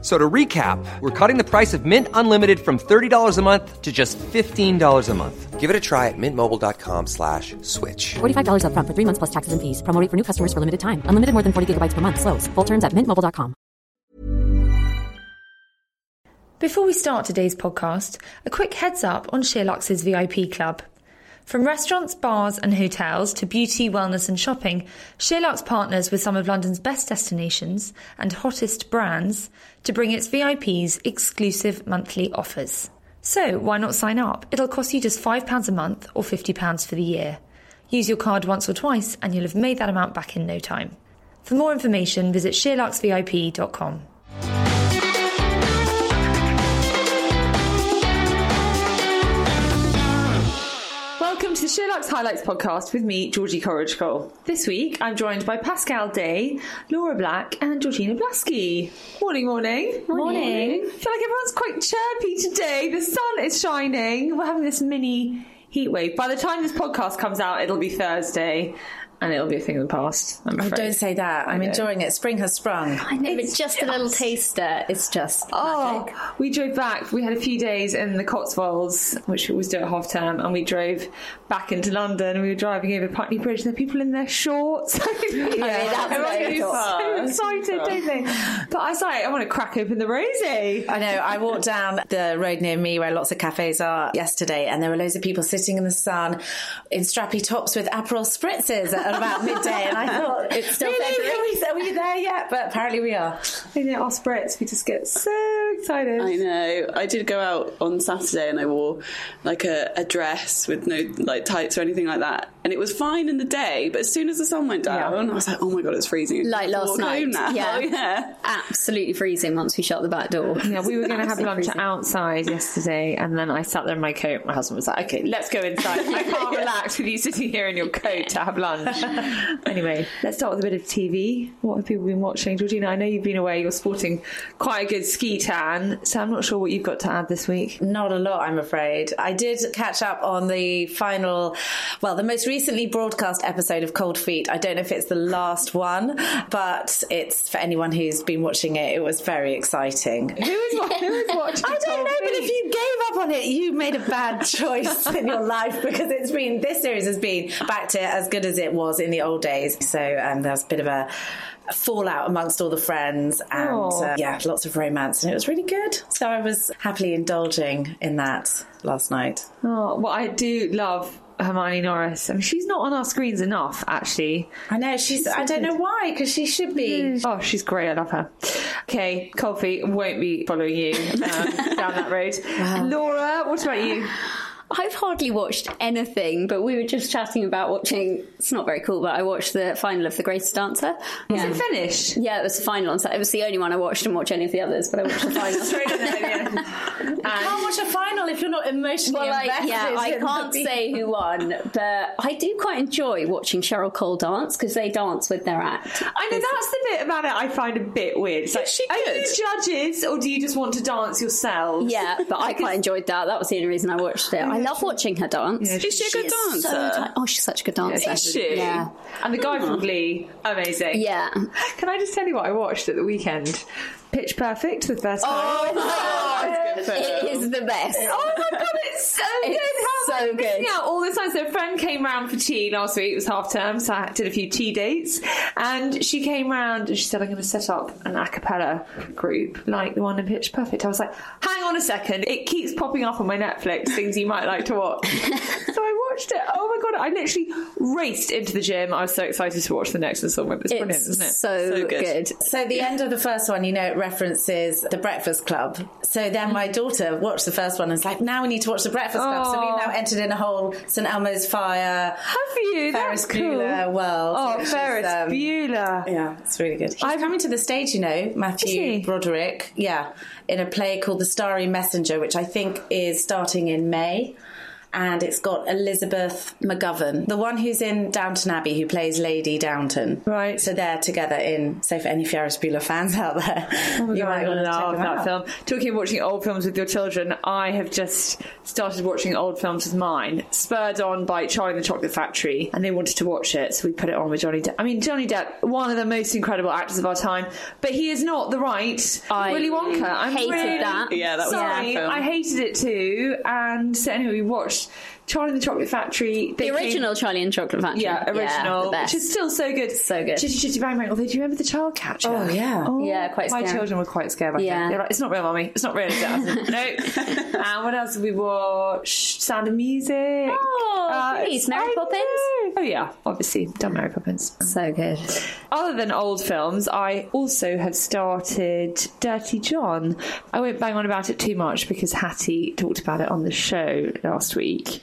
F- So to recap, we're cutting the price of Mint Unlimited from $30 a month to just $15 a month. Give it a try at mintmobile.com slash switch. $45 upfront for three months plus taxes and fees. Promo rate for new customers for limited time. Unlimited more than 40 gigabytes per month. Slows. Full terms at mintmobile.com. Before we start today's podcast, a quick heads up on SheerLuxe VIP Club. From restaurants, bars, and hotels to beauty, wellness, and shopping, SheerLuxe partners with some of London's best destinations and hottest brands to bring its VIPs exclusive monthly offers. So, why not sign up? It'll cost you just £5 a month or £50 for the year. Use your card once or twice, and you'll have made that amount back in no time. For more information, visit SheerLuxeVIP.com. to SheerLuxe Highlights podcast with me, Georgie Coleridge This week, I'm joined by Pascale Day, Laura Black, and Georgina Blasky. Morning, morning. Morning. I feel like everyone's quite chirpy today. The sun is shining. We're having this mini heat wave. By the time this podcast comes out, it'll be Thursday, and it'll be a thing of the past. I'm Oh, don't say that. I'm enjoying it. Spring has sprung. I know, It's but just, a little taster. It's just Oh, magic. we drove back. We had a few days in the Cotswolds, which we always do at half term, and we drove back into London. And we were driving over Putney Bridge, and there are people in their shorts. yeah, that's very so excited, don't they? But I was like, I want to crack open the rosé. I know. I walked down the road near me where lots of cafes are yesterday, and there were loads of people sitting in the sun in strappy tops with Aperol spritzes at about midday. And I thought, It's still really? February. Are we, are we there yet? But apparently we are. You know, our spritz, we just get so excited. I know. I did go out on Saturday and I wore like a, a dress with no like tights or anything like that, and it was fine in the day. But as soon as the sun went down, Yeah. I was like, "Oh my god, it's freezing!" Like last night. home now. Yeah. yeah. Absolutely freezing once we shut the back door. Yeah, we were going to have lunch freezing. outside yesterday, and then I sat there in my coat. My husband was like, "Okay, let's go inside. I can't relax with you sitting here in your coat to have lunch." anyway, let's start with a bit of TV. What have people been watching, Georgina? I know you've been away. You're sporting quite a good ski tan, so I'm not sure what you've got to add this week. Not a lot, I'm afraid. I did catch up on the final, well, the most recently broadcast episode of Cold Feet. I don't know if it's the last one, but it's for anyone who's been watching it. It was very exciting. who is, who is watching? I don't Cold know, but if you gave up on it, you made a bad choice in your life because it's been this series has been back to as good as it was in the old days. So um, was a bit of a fallout amongst all the friends and uh, yeah, lots of romance, and it was really good. So I was happily indulging in that last night. Oh, well, I do love Hermione Norris. I mean, she's not on our screens enough, actually. I know she's. I don't know why because she should be. Oh, she's great. I love her. Okay, Feet won't be following you um, down that road. Laura, what about you? I've hardly watched anything, but we were just chatting about watching. It's not very cool, but I watched the final of The Greatest Dancer. Is it finished? Yeah, it was the final on Saturday. It was the only one I watched. Didn't watch any of the others, but I watched the final. You can't watch a final if you're not emotionally Well, like, invested. yeah, I can't say who won, but I do quite enjoy watching Cheryl Cole dance because they dance with their act. I know that's the bit about it I find a bit weird. It's like, she are you judges or do you just want to dance yourselves? Yeah, but I quite enjoyed that. That was the only reason I watched it. I love watching her dance. Yeah, Is she a good is dancer? So ti- oh, she's such a good dancer. Is she? Yeah. And the guy hmm. from Glee, amazing. Yeah. Can I just tell you what I watched at the weekend? Pitch Perfect the first oh, time. Oh my God. It's a good It film. is the best. Oh my god, it's so good! It's How so good. out all the time? So a friend came round for tea last week. It was half term, so I did a few tea dates. And she came round and she said, "I'm going to set up an a cappella group like the one in Pitch Perfect." I was like, "Hang on a second! It keeps popping up on my Netflix things you might like to watch." so I watched it. Oh my god! I literally raced into the gym. I was so excited to watch the next song. It's brilliant, isn't it? so, So good. good. So the end of the first one, you know, it references the Breakfast Club. So then mm. my daughter watched the first one and was like, "Now we need to watch the Breakfast Club." So we've now entered in a whole St Elmo's Fire, Have you? Ferris That's cool. Bueller world. Oh, which is, Ferris um, Bueller. Yeah, it's really good. He's coming to the stage, you know, Matthew Broderick. Yeah, in a play called The Starry Messenger, which I think is starting in May. And it's got Elizabeth McGovern, the one who's in Downton Abbey, who plays Lady Downton. Right. So they're together in. So for any Ferris Bueller fans out there, Oh you might want to check love them that out. film. Talking of watching old films with your children, I have just started watching old films with mine, spurred on by Charlie and the Chocolate Factory, and they wanted to watch it, so we put it on with Johnny Depp. I mean, Johnny Depp, one of the most incredible actors of our time, but he is not the right I Willy Wonka. I'm hated really that. Yeah, that was a sorry. bad. I hated it too, and so anyway, we watched this Charlie and the Chocolate Factory. They The came- original Charlie and Chocolate Factory. yeah, original, the best. which is still so good. So good. Chitty Chitty Bang Bang. Although, do you remember the child catcher? Oh, yeah. Oh, yeah, quite My scary. children were quite scared back Yeah. then. They're like, it's not real, mummy. It's not real. It? no. and what else did we watch? Sound of Music. Oh, uh, please, Mary I Poppins? know. Oh yeah, obviously done Mary Poppins. so good. Other than old films, I also have started Dirty John. I won't bang on about it too much because Hattie talked about it on the show last week.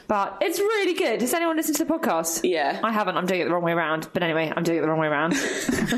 But it's really good. Has anyone listened to the podcast? Yeah. I haven't. I'm doing it the wrong way around. But anyway, I'm doing it the wrong way around.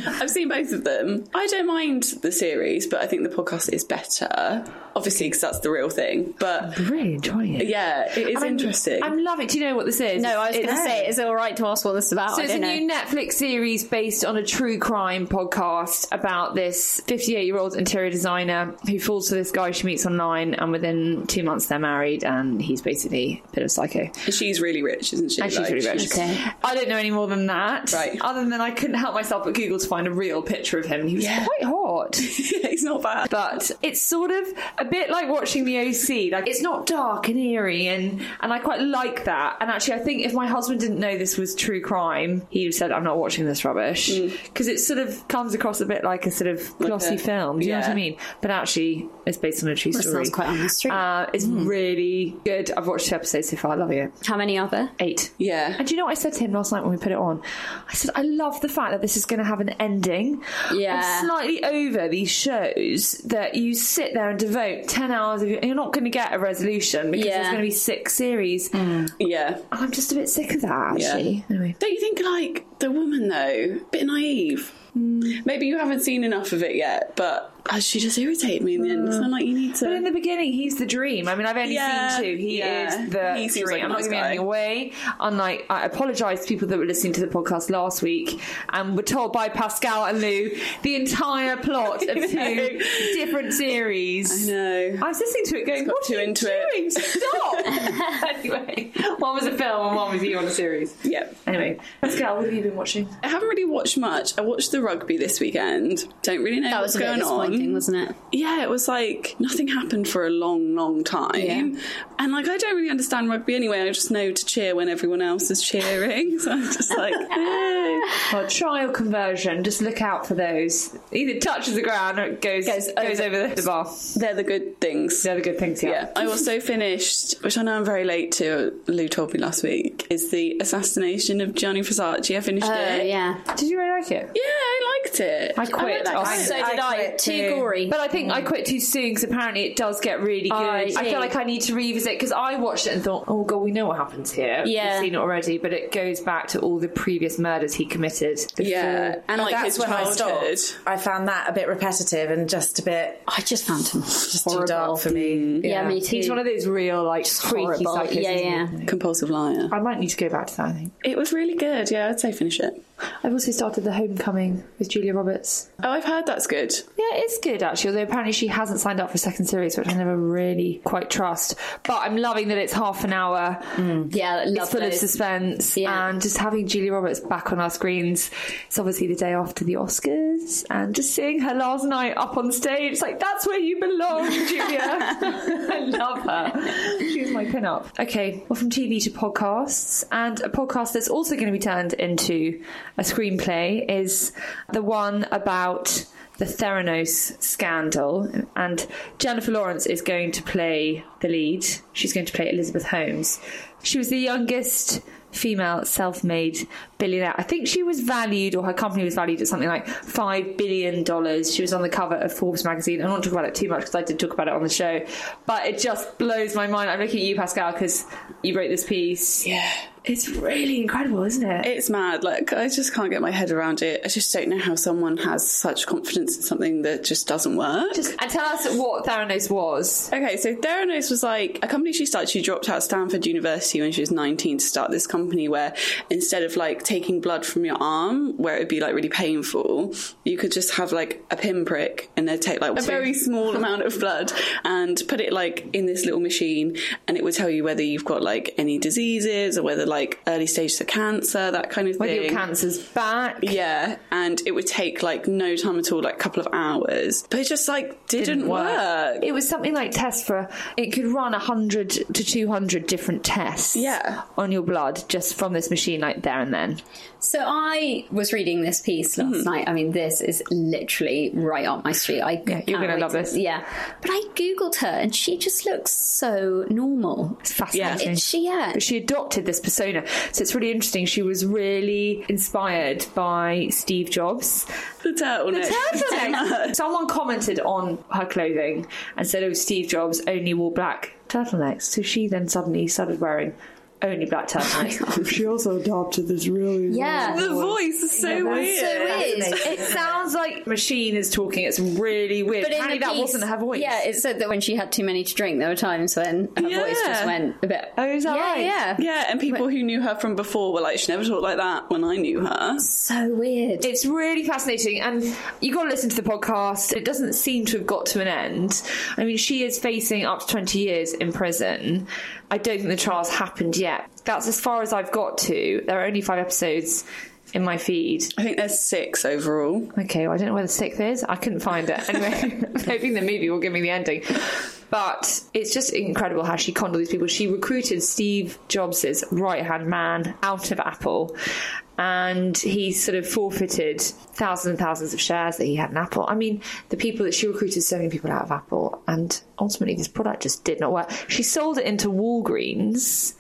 I've seen both of them. I don't mind the series, but I think the podcast is better. Obviously, because that's the real thing. But really enjoying it. yeah, it is I'm- interesting. I'm loving. Do you know what this is? No, I was going to say, is it all right to ask what this is about? So I it's a don't new. Netflix series based on a true crime podcast about this 58 year old interior designer who falls for this guy she meets online, and within two months they're married, and he's basically a bit of a psycho. And she's really rich, isn't she? And she's Like, really rich. Okay. I don't know any more than that. Right. Other than I couldn't help myself but Google to find a real picture of him. and He was Yeah. quite hot. yeah, he's not bad. but it's sort of a bit like watching the OC. Like it's not dark and eerie, and and I quite like that. And actually, I think if my husband didn't know this was true crime, he would said, "I'm not watching this rubbish," because it sort of comes across a bit like a sort of glossy a- film. Do you know what I mean? But actually, it's based on a true That story. sounds quite on the street. Uh, it's really good. I've watched two episodes so far. Loving it. How many are there? Eight. Yeah. And do you know what I said to him last night when we put it on? I said, I love the fact that this is going to have an ending. Yeah. I'm slightly over these shows that you sit there and devote 10 hours of your, and you're not going to get a resolution because Yeah. there's going to be six series. Hmm. And Yeah. I'm just a bit sick of that, actually. Anyway. Don't you think, like, the woman, though, a bit naive? Maybe you haven't seen enough of it yet, but uh, she just irritated me in the end. So I'm like, you need to. But in the beginning, he's the dream. I mean, I've only Yeah, seen two. He yeah. is the He dream. like I'm not giving anything away. Unlike, I apologise to people that were listening to the podcast last week and were told by Pascale and Lou the entire plot of two different series. I know. I was listening to it going, what too are you into doing? it." Stop! anyway, one was a film and one was you on a series. yeah. Anyway, Pascale, what have you been watching? I haven't really watched much. I watched the rugby this weekend. Don't really know That what's was a going disappointing, on. wasn't it? Yeah, it was like nothing happened for a long, long time. Yeah. And like I don't really understand rugby anyway. I just know to cheer when everyone else is cheering. So I'm just like, hey. Eh. Well, trial conversion. Just look out for those. Either touches the ground or it goes goes, Goes over the, the bar. they're the good things. They're the good things, yeah. Yeah, I also finished, which I know I'm very late to. Lou told me last week is the assassination of Gianni Versace. I finished Oh, it. yeah. Did you really like it? Yeah, I liked it. I quit. like that Oh, So did I I. quit Too too. gory. But I think I mm. quit too soon because apparently it does get really good. I I, see. feel like I need to revisit because I watched it and thought, oh god, we know what happens here. Yeah. We've seen it already, but it goes back to all the previous murders he committed. Before. Yeah, and like That's his when I childhood. stopped. I found that a bit repetitive and just a bit I just found him just horrible. too dark for me. Mm. Yeah, me too. He's one of those real like freaky horrible. psychos. Yeah, isn't he? yeah. Compulsive liar. I might need to go back to that. I think It was really good. Yeah, I'd say finish it. I've also started The Homecoming with Julia Roberts. Oh, I've heard that's good. Yeah, it's good actually. Although apparently she hasn't signed up for a second series, which I never really quite trust. But I'm loving that it's half an hour. Mm. Yeah, I It's love full of suspense, Yeah. and just having Julia Roberts back on our screens. It's obviously the day after the Oscars, and just seeing her last night up on stage, it's like that's where you belong, Julia. I love her. She's my pin-up. Okay, well, from TV to podcasts, and a podcast that's also going to be turned into a screenplay is the one about the Theranos scandal, and Jennifer Lawrence is going to play the lead. She's going to play Elizabeth Holmes. She was the youngest female self-made billionaire. I think she was valued, or her company was valued at something like five billion dollars. She was on the cover of Forbes magazine. I don't talk about it too much because I did talk about it on the show, but it just blows my mind. I'm looking at you, Pascale, because you wrote this piece. Yeah. It's really incredible, isn't it? It's mad. Like, I just can't get my head around it. I just don't know how someone has such confidence in something that just doesn't work. Just, and tell us what Theranos was. Okay, so Theranos was like a company she started. She dropped out of Stanford University when she was 19 to start this company where instead of like taking blood from your arm, where it would be like really painful, you could just have like a pinprick and they'd take like a very small amount of blood and put it like in this little machine and it would tell you whether you've got like any diseases or whether like early stages of cancer, that kind of Whether thing. your cancer's back. Yeah, and it would take like no time at all, like a couple of hours. But it just like didn't, work. It was something like tests for. It could run hundred to two hundred different tests. Yeah. on your blood just from this machine, like there and then. So I was reading this piece last Mm-hmm. night. I mean, this is literally right up my street. I Yeah, you're gonna love to- this. Yeah, but I googled her and she just looks so normal. It's fascinating. It's- she yeah. But she adopted this persona. So it's really interesting. She was really inspired by Steve Jobs. The turtleneck. The turtleneck. Someone commented on her clothing and said, oh, Steve Jobs only wore black turtlenecks. So she then suddenly started wearing only black turtlenecks. she also adopted this really Yeah. The voice is so weird. so weird. It sounds like machine is talking. It's really weird. But in Apparently that piece- wasn't her voice. Yeah, it said that when she had too many to drink, there were times when her Yeah. voice just went a bit. Oh, is that yeah, right? Yeah, Yeah, and people who knew her from before were like, she never talked like that when I knew her. So weird. It's really fascinating, and you got to listen to the podcast. It doesn't seem to have got to an end. I mean, she is facing up to 20 years in prison. I don't think the trial's happened yet. That's as far as I've got to. There are only five episodes in my feed. I think there's six overall. Okay, well, I don't know where the sixth is. I couldn't find it. Anyway, I'm hoping the movie will give me the ending. But it's just incredible how she conned all these people. She recruited Steve Jobs' right hand man out of Apple. And he sort of forfeited thousands and thousands of shares that he had in Apple. I mean, the people that she recruited so many people out of Apple, and ultimately this product just did not work. She sold it into Walgreens.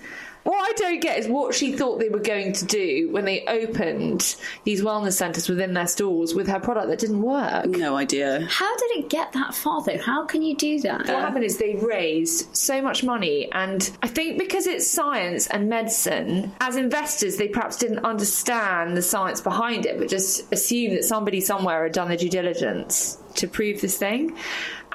What I don't get is what she thought they were going to do when they opened these wellness centres within their stores with her product that didn't work. No idea. How did it get that far though? How can you do that? What happened is they raised so much money, and I think because it's science and medicine, as investors, they perhaps didn't understand the science behind it, but just assumed that somebody somewhere had done the due diligence to prove this thing.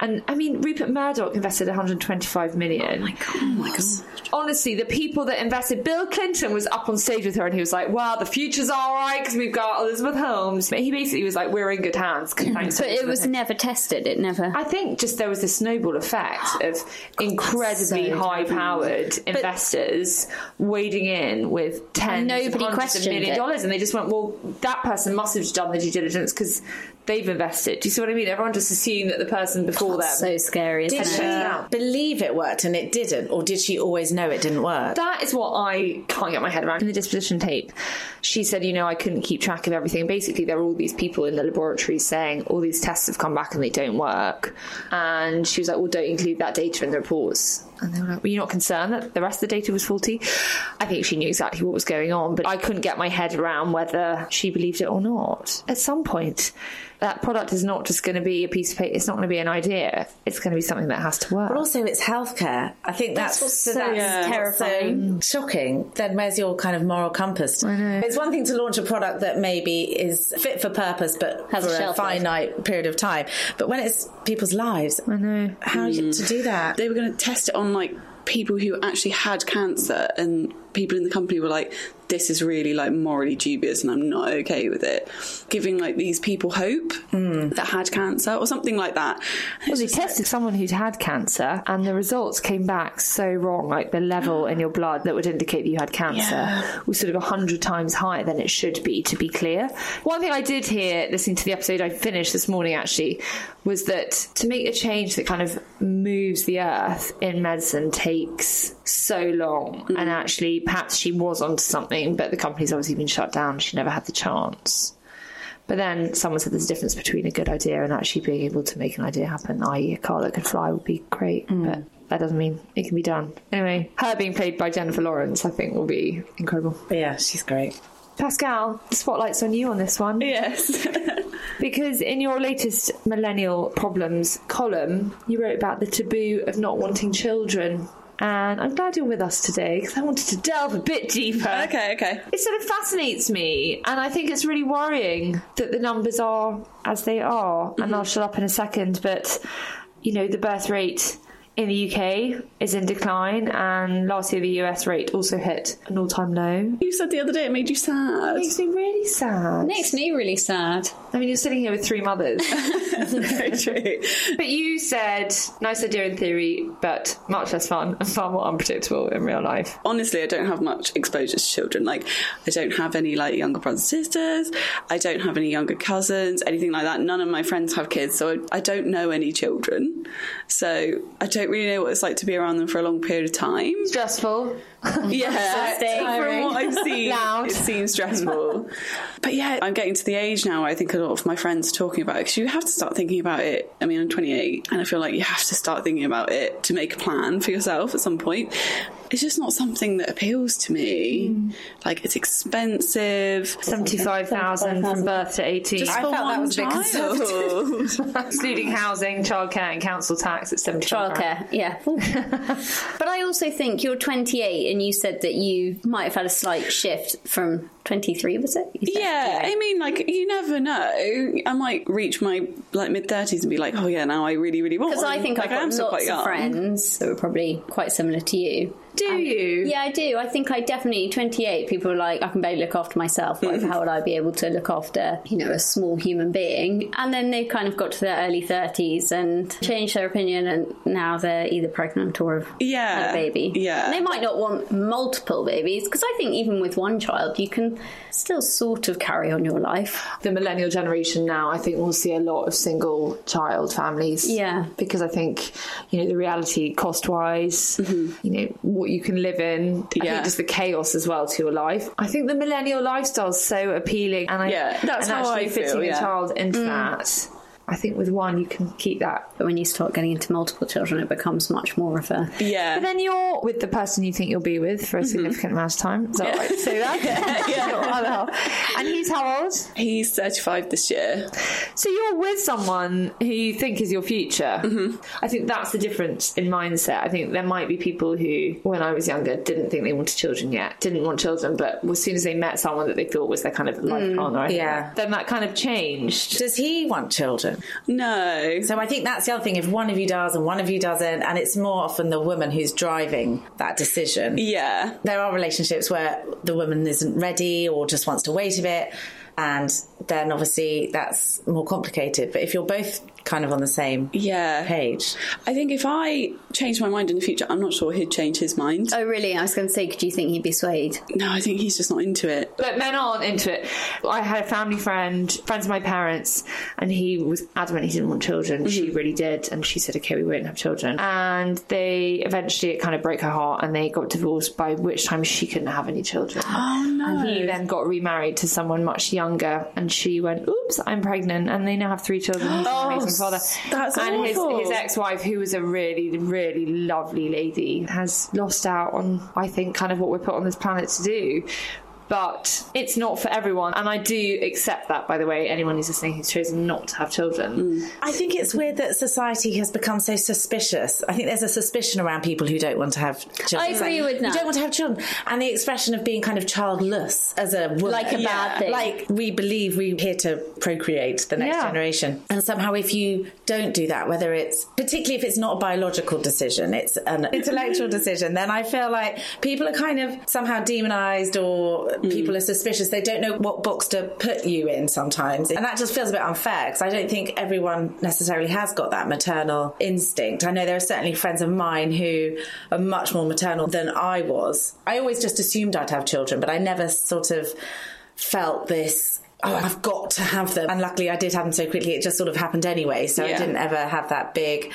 And I mean, Rupert Murdoch invested 125 million. Oh my god! Oh my god. Honestly, the people that invested, Bill Clinton was up on stage with her, and he was like, "Well, the future's all right because we've got Elizabeth Holmes." But he basically was like, "We're in good hands." thanks But it was Elizabeth never tested. It never. I think just there was a snowball effect of incredibly so high powered investors wading in with tens And nobody of hundreds of questioned million dollars and they just went, well, that person must have done the due diligence because they've invested. Do you see what I mean? Everyone just assumed that the person before them. so scary. Isn't Did it? she Yeah. believe it worked and it didn't, or did she always know it didn't work? That is what I can't get my head around. In the disposition tape, she said, you know, I couldn't keep track of everything. Basically, there were all these people in the laboratory saying all these tests have come back and they don't work. And she was like, well, don't include that data in the reports. And they were like, were you not concerned that the rest of the data was faulty? I think she knew exactly what was going on, but I couldn't get my head around whether she believed it or not. At some point, that product is not just going to be a piece of paper. It's not going to be an idea. It's going to be something that has to work. But also, it's healthcare. I think that's, what's so so that's Yeah. terrifying, shocking. Then where's your kind of moral compass? I know. It's one thing to launch a product that maybe is fit for purpose, but Has a for a, shelf life. finite period of time. But when it's people's lives, I know. how are you hmm. to do that? They were going to test it on like people who actually had cancer, and people in the company were like, "This is really like morally dubious, and I'm not okay with it." Giving like these people hope hmm. that had cancer or something like that. Well, they tested someone who'd had cancer, and the results came back so wrong. Like the level in your blood that would indicate that you had cancer was sort of a hundred times higher than it should be. To be clear, one thing I did hear listening to the episode I finished this morning actually was that to make a change that kind of moves the earth in medicine takes so long, hmm. and actually perhaps she was onto something, but the company's obviously been shut down. She never had the chance. But then someone said there's a difference between a good idea and actually being able to make an idea happen, i.e., a car that could fly would be great. Mm. But that doesn't mean it can be done. Anyway, her being played by Jennifer Lawrence, I think, will be incredible. But yeah, she's great. Pascale, the spotlight's on you on this one. Yes. Because in your latest Millennial Problems column, you wrote about the taboo of not wanting children. And I'm glad you're with us today because I wanted to delve a bit deeper. okay, okay. It sort of fascinates me, and I think it's really worrying that the numbers are as they are. And mm-hmm. I'll shut up in a second, but you know, the birth rate in the UK is in decline, and last year the US rate also hit an all time low. You said the other day it made you sad. It makes me really sad. Makes me really sad. I mean, you're sitting here with three mothers. Very true. But you said nice idea in theory, but much less fun and far more unpredictable in real life. Honestly, I don't have much exposure to children. Like, I don't have any like younger brothers and sisters. I don't have any younger cousins, anything like that. None of my friends have kids, so I, I don't know any children. So I don't really know what it's like to be around them for a long period of time. Stressful. Yeah, from what I've seen, it seems stressful. but yeah, I'm getting to the age now where I think a lot of my friends are talking about it because you have to start thinking about it. I mean, I'm 28, and I feel like you have to start thinking about it to make a plan for yourself at some point. It's just not something that appeals to me. Mm. Like, it's expensive. 75,000 from birth to 18. Just I for felt that one was a bit child. Excluding housing, childcare, and council tax, it's 75 Childcare, yeah. but I also think you're 28 and you said that you might have had a slight shift from 23, was it? Yeah, I mean, like you never know. I might reach my like mid thirties and be like, oh yeah, now I really, really want. Because I think like, I've got lots quite of young. friends that were probably quite similar to you. Do you? Yeah, I do. I think I definitely 28. People are like, I can barely look after myself. Like, how hmm. would I be able to look after, you know, a small human being? And then they kind of got to their early 30s and changed their opinion, and now they're either pregnant or have Yeah, had a baby. yeah. and they might not want multiple babies because I think even with one child, you can still sort of carry on your life. The millennial generation now, I think, will see a lot of single child families. Yeah. Because I think, you know, the reality cost wise, mm-hmm. you know, what you can live in, I. Yeah. think just the chaos as well to your life. I think the millennial lifestyle is so appealing. And I, Yeah, that's and how actually I feel, fitting a child into mm. that. I think with one, you can keep that But when you start getting into multiple children, it becomes much more of a. Yeah, But then you're with the person you think you'll be with for a mm-hmm. significant amount of time. Is that right to say that? yeah. And he's how old? he's thirty-five this year. So you're with someone who you think is your future. Mm-hmm. I think that's the difference in mindset. I think there might be people who, when I was younger, didn't think they wanted children yet, didn't want children, but as soon as they met someone that they thought was their kind of life partner, I think yeah. then that kind of changed. Does he want children? No, So I think that's the other thing. If one of you does and one of you doesn't, and it's more often the woman who's driving that decision. yeah, There are relationships where the woman isn't ready or just wants to wait a bit, and then obviously that's more complicated. But if you're both kind of on the same yeah. page, I think if I change my mind in the future, I'm not sure he'd change his mind. Oh, really? I was going to say, could you think he'd be swayed? No, I think he's just not into it. But men aren't into it. I had a family friend, friends of my parents, and he was adamant he didn't want children. She mm-hmm. really did, and she said, "Okay, we won't have children." And they eventually it kind of broke her heart, and they got divorced. By which time she couldn't have any children. Oh no! And he then got remarried to someone much younger, and she went, "Oops, I'm pregnant," and they now have three children. He's an Oh, amazing father. that's and awful. his his ex-wife, who was a really, really lovely lady, has lost out on, I think, kind of what we're put on this planet to do. But it's not for everyone, and I do accept that. By the way, anyone who's listening who's chosen not to have children, mm. I think it's weird that society has become so suspicious. I think there's a suspicion around people who don't want to have children. I It's agree like, with You that. don't want to have children, and the expression of being kind of childless as a woman, Like a bad thing. Like we believe we're here to procreate the next Yeah. generation, and somehow if you don't do that, whether it's particularly if it's not a biological decision, it's an intellectual decision, then I feel like people are kind of somehow demonized or Hmm. people are suspicious. They don't know what box to put you in sometimes, and that just feels a bit unfair because I don't think everyone necessarily has got that maternal instinct. I know there are certainly friends of mine who are much more maternal than I was. I always just assumed I'd have children, but I never sort of felt this. Oh, I've got to have them. And luckily, I did have them so quickly, it just sort of happened anyway. So I didn't ever have that big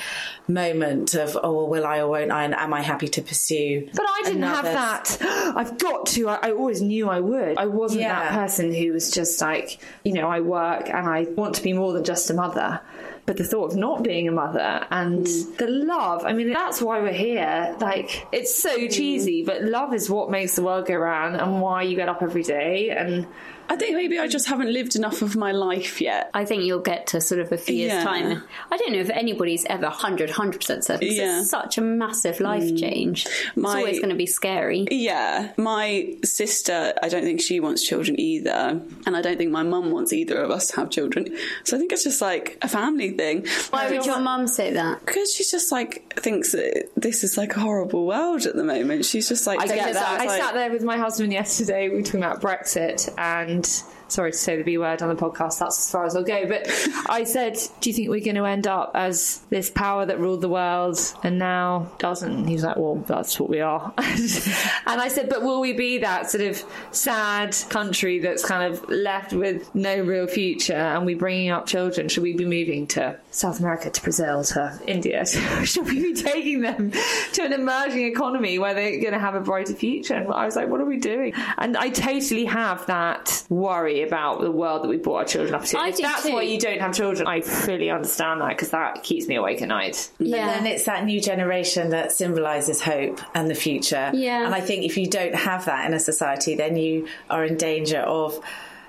moment of, oh, well, will I or won't I? And am I happy to pursue? But I didn't have that. I've got to. I, I always knew I would. I wasn't that person who was just like, you know, I work and I want to be more than just a mother. But the thought of not being a mother and hmm. the love, I mean, that's why we're here. Like, it's so hmm. cheesy, but love is what makes the world go round and why you get up every day. And I think maybe I just haven't lived enough of my life yet. I think you'll get to sort of a few years' Yeah. time. I don't know if anybody's ever 100, 100% certain. 'cause Yeah. It's such a massive life hmm. change. It's My- always going to be scary. Yeah, my sister, I don't think she wants children either. And I don't think my mum wants either of us to have children. So I think it's just like a family thing. Why would your mum say that? Because she's just like, thinks that this is like a horrible world at the moment. She's just like, I get that. I outside- sat there with my husband yesterday. We were talking about Brexit, and sorry to say the B word on the podcast. That's as far as I'll go. But I said, "Do you think we're going to end up as this power that ruled the world and now doesn't?" And he like, "Well, that's what we are." and I said, "But will we be that sort of sad country that's kind of left with no real future? And we bringing up children? Should we be moving to South America, to Brazil, to India? Should we be taking them to an emerging economy where they're going to have a brighter future? And I was like, what are we doing? And I totally have that worry about the world that we brought our children up to. I if do that's too. why you don't have children, I fully understand that because that keeps me awake at night. Yeah. And then it's that new generation that symbolises hope and the future. Yeah. And I think if you don't have that in a society, then you are in danger of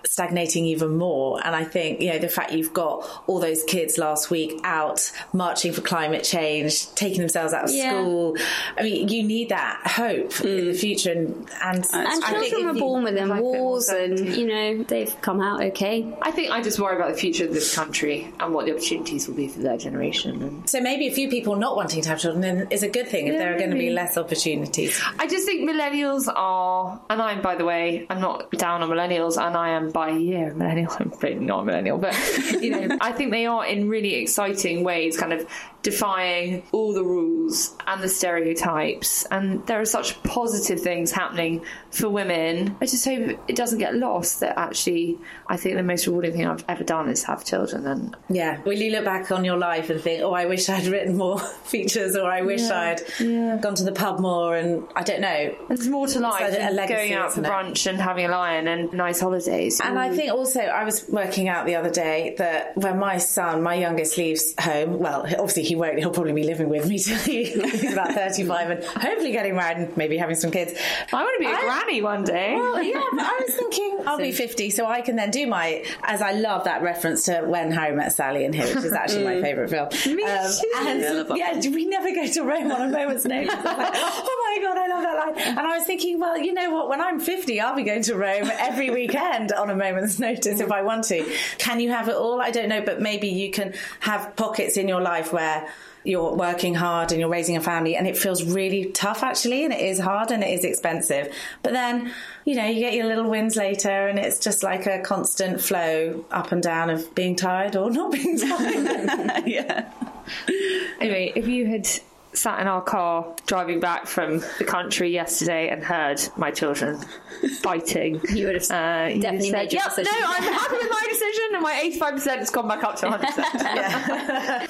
stagnating even more. And I think, you know, the fact you've got all those kids last week out marching for climate change, taking themselves out of Yeah. school. I mean, you need that hope in the mm. future. And, and, And I children if were born with like a bit more wars, and you know they've come out okay. I think I just worry about the future of this country and what the opportunities will be for their generation. So maybe a few people not wanting to have children then is a good thing if there are going to be less opportunities. I just think millennials are, and I'm, by the way, I'm not down on millennials, and I am by a year millennial. I'm really not a millennial, but you know, I think they are in really exciting ways, kind of defying all the rules and the stereotypes. And there are such positive things happening for women. I just hope it doesn't get lost that actually, I think the most rewarding thing I've ever done is have children. And Yeah. Will you look back on your life and think, oh, I wish I'd written more features or I wish I'd gone to the pub more and I don't know. there's more to life than legacy, going out for it? brunch and having a lion and nice holidays. And I mm. think also, I was working out the other day that when my son, my youngest, leaves home, well, obviously he won't, he'll probably be living with me till he's about 35 and hopefully getting married and maybe having some kids. I want to be a I- granny one day. Well, yeah, but I was thinking I'll be 50, so I can then do my, as I love that reference to When Harry Met Sally and Him, which is actually my mm. favourite film. Me um, too. And Yeah, I love that yeah, we never go to Rome on a moment's notice. I was like, oh my God, I love that line. And I was thinking, well, you know what, when I'm 50, I'll be going to Rome every weekend on a moment's notice if I want to. Can you have it all? I don't know, but maybe you can have pockets in your life where you're working hard and you're raising a family and it feels really tough actually and it is hard and it is expensive but then you know you get your little wins later and it's just like a constant flow up and down of being tired or not being tired yeah. Anyway, if you had sat in our car driving back from the country yesterday and heard my children fighting, You would have uh, you'd definitely said, made your yep, decision." No, I'm happy with my decision, and my 85% has gone back up to 100%.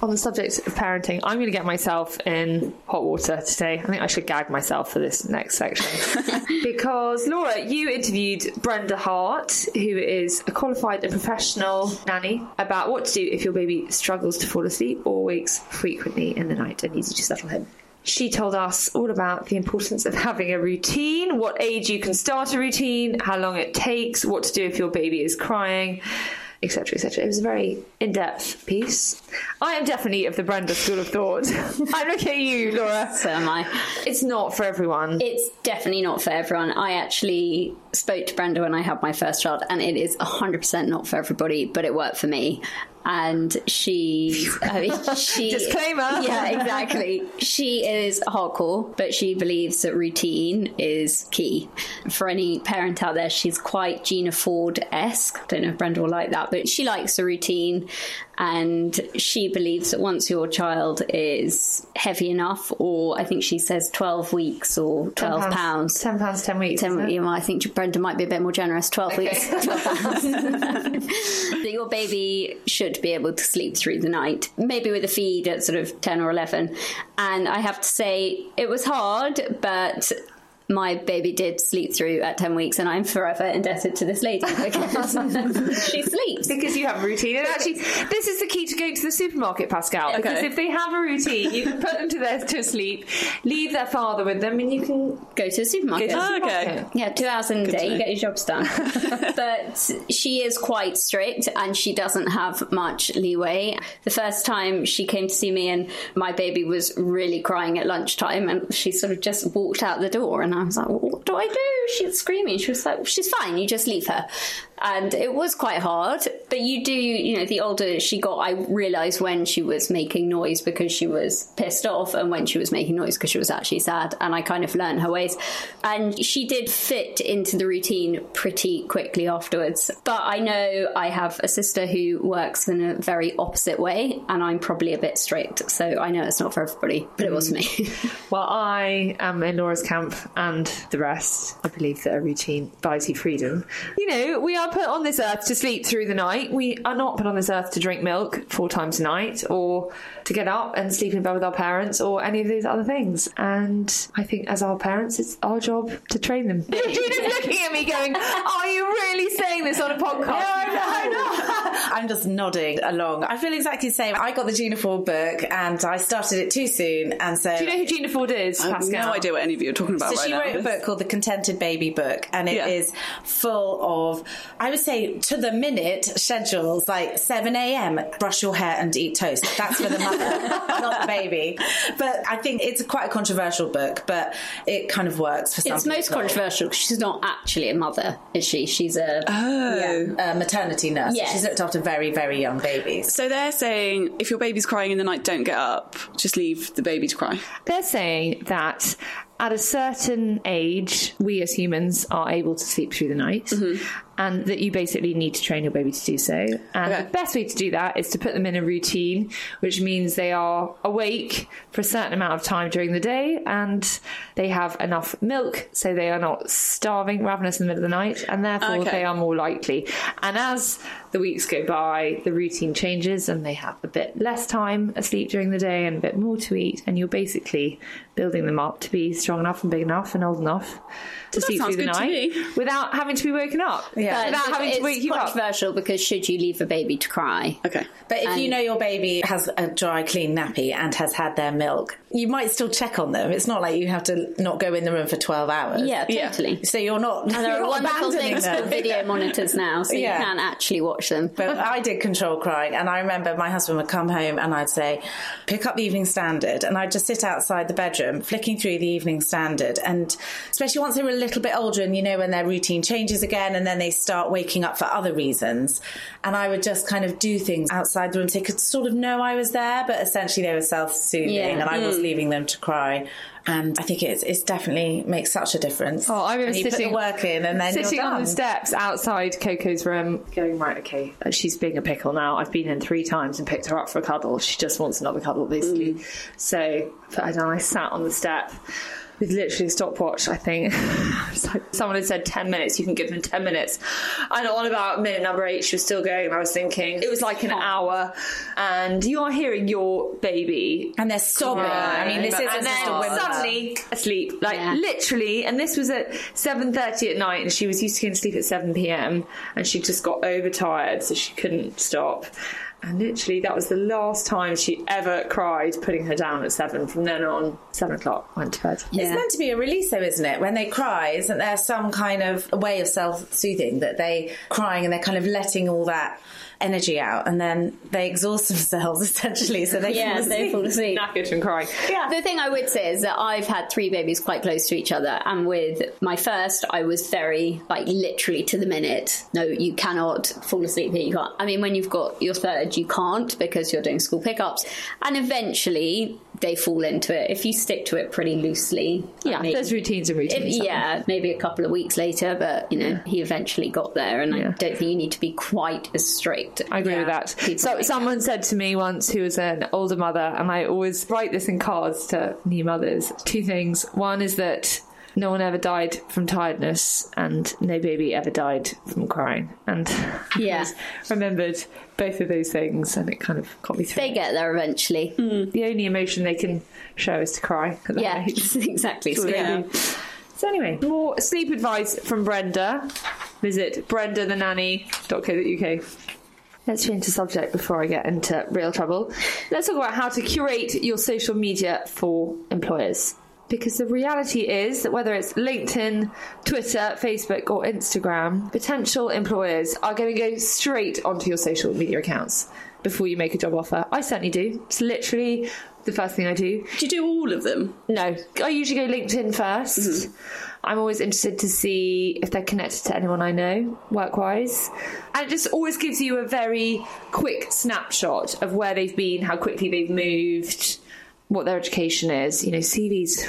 On the subject of parenting, I'm going to get myself in hot water today. I think I should gag myself for this next section. because, Laura, you interviewed Brenda Hart, who is a qualified and professional nanny, about what to do if your baby struggles to fall asleep or wakes frequently in the night and needs you to settle him. She told us all about the importance of having a routine, what age you can start a routine, how long it takes, what to do if your baby is crying, etc., etc. It was a very in-depth piece. I am definitely of the Brenda school of thought. I look at you, Laura. So am I. It's not for everyone. It's definitely not for everyone. I actually spoke to Brenda when I had my first child, and it is 100% not for everybody, but it worked for me. And she, I mean, she, Disclaimer. Yeah, exactly. she is hardcore, but she believes that routine is key. For any parent out there, she's quite Gina Ford esque. Don't know if Brenda will like that, but she likes a routine and she believes that once your child is heavy enough, or I think she says 12 weeks or 12 pounds. Ten pounds, ten weeks. 10, you know, I think Brenda might be a bit more generous. 12 weeks, 12 pounds. your baby should be able to sleep through the night, maybe with a feed at sort of 10 or 11. And I have to say, it was hard, but my baby did sleep through at 10 weeks, and I'm forever indebted to this lady because she sleeps. Because you have a routine. And actually, this is the key to going to the supermarket, Pascale. Because if they have a routine, you can put them to their to sleep, leave their father with them, and you can Go to the supermarket. to the Oh, okay. Yeah, two hours in a day, you get your jobs done. but she is quite strict and she doesn't have much leeway. The first time she came to see me and my baby was really crying at lunchtime and she sort of just walked out the door and I was like, well, what do I do? She's screaming. She was like, she's fine, you just leave her. And it was quite hard, but you do, you know, the older she got, I realised when she was making noise because she was pissed off and when she was making noise because she was actually sad. And I kind of learned her ways. And she did fit into the routine pretty quickly afterwards. But I know I have a sister who works in a very opposite way, and I'm probably a bit strict. So I know it's not for everybody, but it was for me. Well, I am in Laura's camp and the rest. I believe that a routine buys you freedom. You know, we are put on this earth to sleep through the night. We are not put on this earth to drink milk four times a night or to get up and sleep in bed with our parents or any of these other things. And I think as our parents, it's our job to train them. Gina's looking at me going, Are you really saying this on a podcast? No, I'm just nodding along. I feel exactly the same. I got the Gina Ford book and I started it too soon, and so Do you know who Gina Ford is, I have Pascale? no idea what any of you are talking about So right she now. wrote a book called The Contented Baby Book, and it is Yeah. full of, I would say, to the minute schedules like 7 a.m. Brush your hair and eat toast. That's for the mother, not the baby. But I think it's quite a controversial book, but it kind of works for some it's most controversial because she's not actually a mother, is she? She's a. Yeah, a maternity nurse. Yes. She's looked after very, very young babies. So they're saying if your baby's crying in the night, don't get up. Just leave the baby to cry. They're saying that at a certain age, we as humans are able to sleep through the night, mm-hmm. and that you basically need to train your baby to do so. And Okay. the best way to do that is to put them in a routine, which means they are awake for a certain amount of time during the day and they have enough milk so they are not starving, ravenous in the middle of the night, and therefore Okay. they are more likely. And as the weeks go by, the routine changes and they have a bit less time asleep during the day and a bit more to eat, and you're basically building them up to be strong enough and big enough and old enough to that sleep through the night without having to be woken up. Yeah. Without having to wake you up. controversial because should you leave a baby to cry? Okay. But if you know your baby has a dry, clean nappy and has had their milk, you might still check on them. It's not like you have to not go in the room for 12 hours. Yeah, Yeah. totally. So you're not. And there you're are wonderful abandoning things them. called video monitors now, so Yeah. you can actually watch them. But I did control crying, and I remember my husband would come home and I'd say, "Pick up the Evening Standard," and I'd just sit outside the bedroom flicking through the Evening Standard, and especially once they were a little bit older, and you know when their routine changes again, and then they start waking up for other reasons, and I would just kind of do things outside the room so they could sort of know I was there, but essentially they were self-soothing, Yeah. and I was leaving them to cry. And I think it's, it's definitely makes such a difference. Oh, I remember And you sitting put the work in, and then sitting on the steps outside Coco's room, going right. Okay, she's being a pickle now. I've been in three times and picked her up for a cuddle. She just wants another cuddle, basically. Mm. So but I don't know. I sat on the step. With literally a stopwatch, I think. Like someone had said 10 minutes, you can give them 10 minutes. And on about minute number eight, she was still going. And I was thinking, it was like an oh. hour. And you are hearing your baby and they're sobbing. I mean, this isn't just a women. suddenly asleep, like Yeah. literally. And this was at seven thirty at night, and she was used to going to sleep at seven p.m. and she just got overtired, so she couldn't stop. And literally, that was the last time she ever cried, putting her down at seven. From then on, seven o'clock, went to bed. It's meant to be a release, though, isn't it? When they cry, isn't there some kind of way of self-soothing that they crying and they're kind of letting all that energy out, and then they exhaust themselves essentially, so they Yeah, fall they asleep. fall asleep. Knackered from crying. Yeah. The thing I would say is that I've had three babies quite close to each other, and with my first, I was very like literally to the minute. No, you cannot fall asleep here. You can't. I mean, when you've got your third, you can't because you're doing school pickups, and eventually they fall into it if you stick to it pretty loosely. Yeah, maybe- there's routines and if- routines. yeah, maybe a couple of weeks later, but you know, he eventually got there, and I don't think you need to be quite as strict. I agree with that. So someone said to me once who was an older mother, and I always write this in cards to new mothers. Two things. One is that no one ever died from tiredness, and no baby ever died from crying. And I Yeah. remembered both of those things, and it kind of got me through. They get there eventually. Mm. the only emotion they can show is to cry. at Yeah, age. exactly. They Yeah. So anyway, more sleep advice from Brenda. Visit brendathenanny.co.uk. Let's change the subject before I get into real trouble. Let's talk about how to curate your social media for employers. Because the reality is that whether it's LinkedIn, Twitter, Facebook, or Instagram, potential employers are going to go straight onto your social media accounts before you make a job offer. I certainly do. It's literally the first thing I do. Do you do all of them? No, I usually go LinkedIn 1st mm-hmm. I'm always interested to see if they're connected to anyone I know, work wise. And it just always gives you a very quick snapshot of where they've been, how quickly they've moved, what their education is. You know, CV's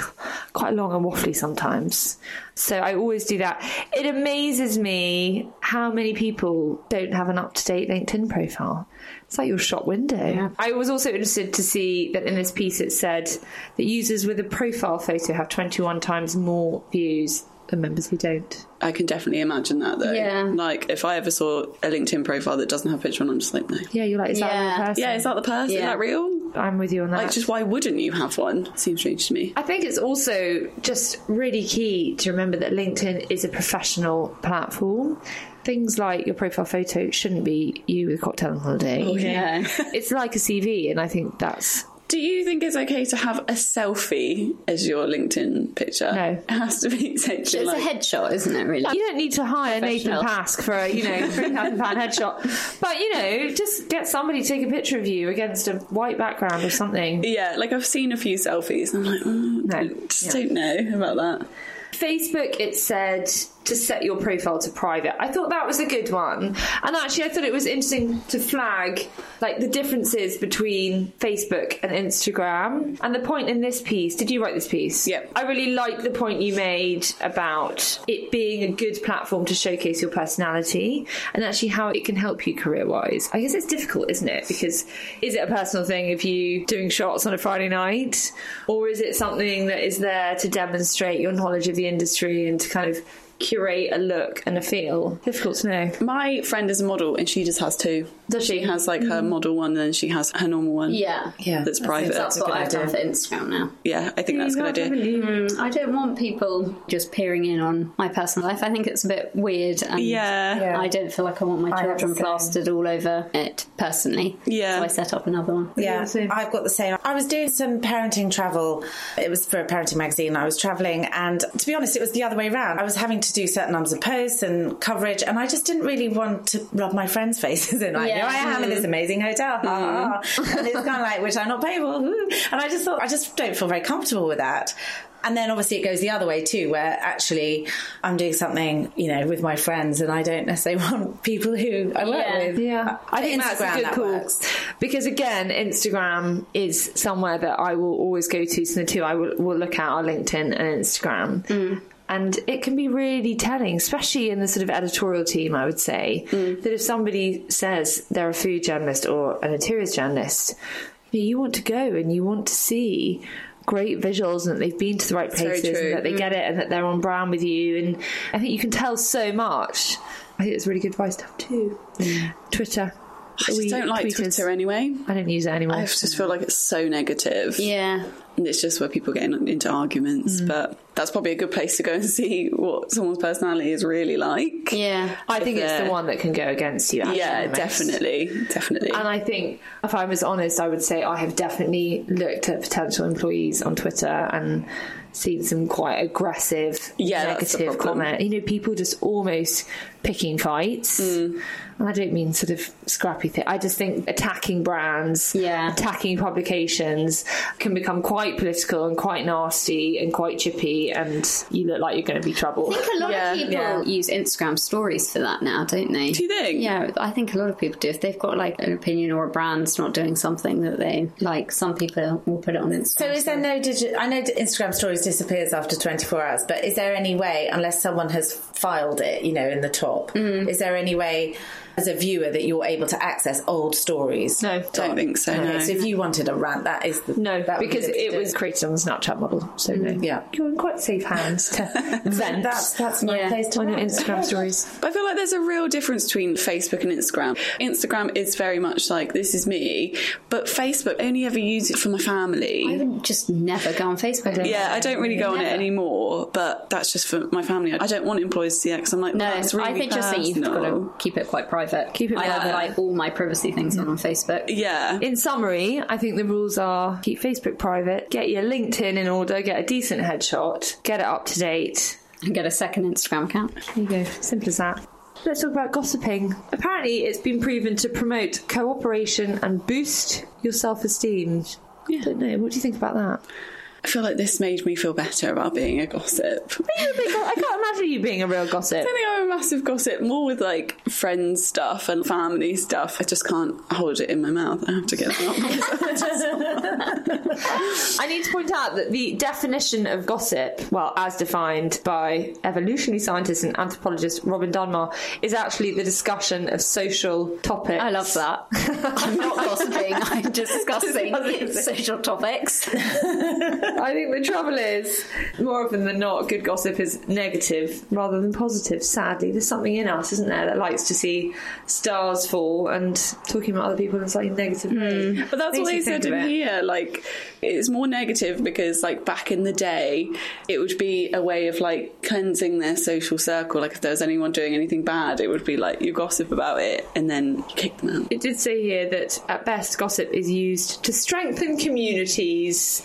quite long and waffly sometimes. So I always do that. It amazes me how many people don't have an up to date LinkedIn profile. It's like your shop window. I was also interested to see that in this piece it said that users with a profile photo have 21 times more views than members who don't. I can definitely imagine that though. Yeah. Like if I ever saw a LinkedIn profile that doesn't have a picture on, I'm just like, no. Yeah, you're like, is that the person? Yeah, is that the person? Is Yeah. that real? I'm with you on that. Like, just why wouldn't you have one? Seems strange to me. I think it's also just really key to remember that LinkedIn is a professional platform. Things like your profile photo shouldn't be you with a cocktail on holiday. Oh, you know? yeah. it's like a CV, and I think that's Do you think it's okay to have a selfie as your LinkedIn picture? No. It has to be exactly It's like. a headshot, isn't it? Really? You don't need to hire Nathan Professional. Pask for a you know three thousand pound headshot, but you know just get somebody to take a picture of you against a white background or something. yeah, like I've seen a few selfies and I'm like, mm, No. just Yeah. don't know about that. Facebook, it said to set your profile to private. I thought that was a good one. And actually, I thought it was interesting to flag like the differences between Facebook and Instagram. And the point in this piece, did you write this piece? Yep. I really like the point you made about it being a good platform to showcase your personality and actually how it can help you career wise. I guess it's difficult, isn't it? Because is it a personal thing if you doing shots on a Friday night? Or is it something that is there to demonstrate your knowledge of the industry and to kind of curate a look and a feel? Difficult to know. My friend is a model and she just has two. Does she? has like her model one and then she has her normal one. Yeah. Yeah, That's private. seems That's a good what I've idea. done for Instagram now. Yeah, I think that's a good idea. Mm, I don't want people just peering in on my personal life. I think it's a bit weird. And Yeah. Yeah. I don't feel like I want my I children plastered all over it personally. Yeah. So I set up another one. Yeah, same. I've got the same. I was doing some parenting travel. It was for a parenting magazine. I was traveling, and to be honest, it was the other way around. I was having to do certain numbers of posts and coverage, and I just didn't really want to rub my friends' faces in. Like, Yeah. here I am in this amazing hotel, ha, ha, ha. Mm-hmm. and it's kind of like, which I'm not paying for. woo. And I just thought, I just don't feel very comfortable with that. And then obviously it goes the other way too, where actually I'm doing something, you know, with my friends, and I don't necessarily want people who I work Yeah. with. Yeah, I think that's a Instagram, good that call works. because again, Instagram is somewhere that I will always go to. So the two I will, will look at are LinkedIn and Instagram. Mm. And it can be really telling, especially in the sort of editorial team, I would say, mm. that if somebody says they're a food journalist or an interiors journalist, you, want to go and you want to see great visuals and that they've been to the right very places and that they get mm. it and that they're on brand with you. And I think you can tell so much. I think it's really good advice to have too. Mm. Twitter. I just We don't like tweeters. Twitter anyway. I don't use it anymore. I just feel like it's so negative. Yeah. It's just where people get in, into arguments. Mm. But that's probably a good place to go and see what someone's personality is really like. Yeah. I think it's the one that can go against you. Actually, Yeah, definitely, definitely. And I think, if I was honest, I would say I have definitely looked at potential employees on Twitter and seen some quite aggressive, Yeah, negative comment. You know, people just almost picking fights. Mm. And I don't mean sort of scrappy thing. I just think attacking brands, Yeah. attacking publications can become quite political and quite nasty and quite chippy, and you look like you're going to be trouble. I think a lot Yeah. of people Yeah. use Instagram stories for that now, don't they? Do you think? Yeah, I think a lot of people do. If they've got like an opinion or a brand's not doing something that they like, some people will put it on Instagram. So is there no digit? I know Instagram stories disappears after 24 hours, but is there any way, unless someone has filed it, you know, in the top, Mm. is there any way as a viewer that you're able to access old stories? No. Don't think so, Okay, no. So if you wanted a rant, that is the No, that because it was created on the Snapchat model, so no. Mm, yeah. You're in quite safe hands to vent That's that's my Yeah. place to on your rant. Instagram stories. I feel like there's a real difference between Facebook and Instagram. Instagram is very much like this is me, but Facebook I only ever use it for my I family. would just never go on Facebook. Yeah, I don't really go on it anymore, but that's just for my family. I don't want employees to see it because I'm like, No, that's really I think just think you've got to keep it quite private. Keep it I have like all my privacy things on on Facebook. Yeah. In summary, I think the rules are keep Facebook private, get your LinkedIn in order, get a decent headshot, get it up to date. And get a second Instagram account. There you go, simple as that. Let's talk about gossiping. Apparently, it's been proven to promote cooperation and boost your self esteem. I don't know. What do you think about that? I feel like this made me feel better about being a gossip. You're a big I can't imagine you being a real gossip. I think I'm a massive gossip, more with like friends stuff and family stuff. I just can't hold it in my mouth. I have to get it out. I need to point out that the definition of gossip, well, as defined by evolutionary scientist and anthropologist Robin Dunbar, is actually the discussion of social topics. I love that. I'm not gossiping, I'm discussing social topics. I think the trouble is, more often than not, good gossip is negative rather than positive. Sadly, there's something in us, isn't there, that likes to see stars fall and talking about other people in a slightly negative way. Hmm. But that's what they said in here. Like, it's more negative because, like, back in the day, it would be a way of like cleansing their social circle. Like, if there was anyone doing anything bad, it would be like you gossip about it and then you kick them out. It did say here that at best, gossip is used to strengthen communities.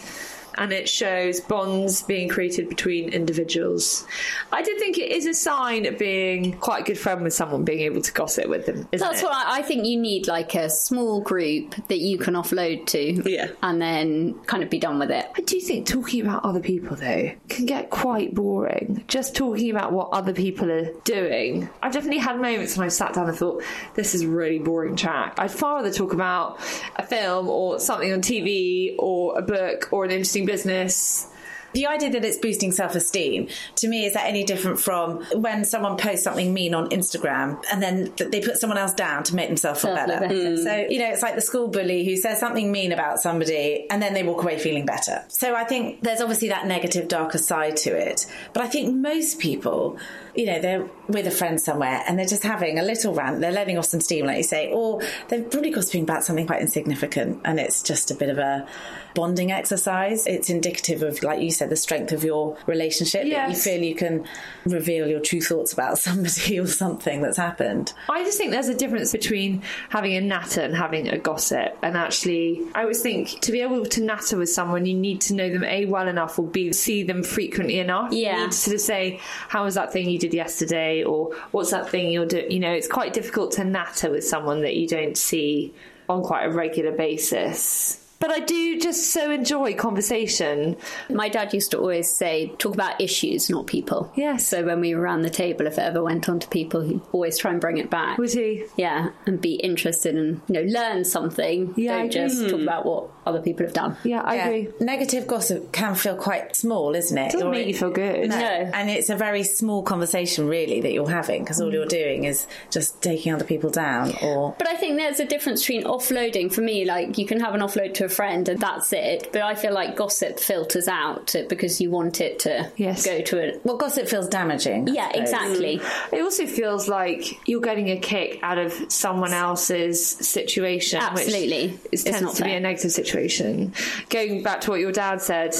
And it shows bonds being created between individuals. I do think it is a sign of being quite a good friend with someone, being able to gossip with them. Isn't That's it? what I, I think you need like a small group that you can offload to. Yeah. And then kind of be done with it. I do think talking about other people though can get quite boring. Just talking about what other people are doing. I've definitely had moments when I've sat down and thought, this is a really boring chat. I'd far rather talk about a film or something on TV or a book or an interesting business. The idea that it's boosting self esteem, to me, is that any different from when someone posts something mean on Instagram and then th- they put someone else down to make themselves feel better? better. So, you know, it's like the school bully who says something mean about somebody and then they walk away feeling better. So I think there's obviously that negative, darker side to it. But I think most people, you know, they're with a friend somewhere and they're just having a little rant, they're letting off some steam, like you say, or they're probably gossiping about something quite insignificant and it's just a bit of a bonding exercise. It's indicative of, like you said, the strength of your relationship. That you feel you can reveal your true thoughts about somebody or something that's happened. I just think there's a difference between having a natter and having a gossip. And actually, I always think to be able to natter with someone, you need to know them A, well enough, or B, see them frequently enough. Yeah. You need to sort of say, How was that thing you did yesterday? Or what's that thing you're doing? You know, it's quite difficult to natter with someone that you don't see on quite a regular basis. But I do just so enjoy conversation. My dad used to always say, talk about issues, not people. Yes. So when we were around the table, if it ever went on to people, he'd always try and bring it back. Would he? Yeah, and be interested and you know learn something. Yeah, Don't just agree. talk about what other people have done. Yeah, I Yeah. agree. Negative gossip can feel quite small, isn't it? doesn't Or make it- you feel good. No. No. And it's a very small conversation, really, that you're having because all Mm. you're doing is just taking other people down or. But I think there's a difference between offloading. For me, like you can have an offload to a friend and that's it. But I feel like gossip filters out because you want it to Yes. go to it. Well, gossip feels damaging. I Yeah, suppose. exactly. Mm. It also feels like you're getting a kick out of someone else's situation. Absolutely. Which It's is, tends not to be a negative situation. Going back to what your dad said,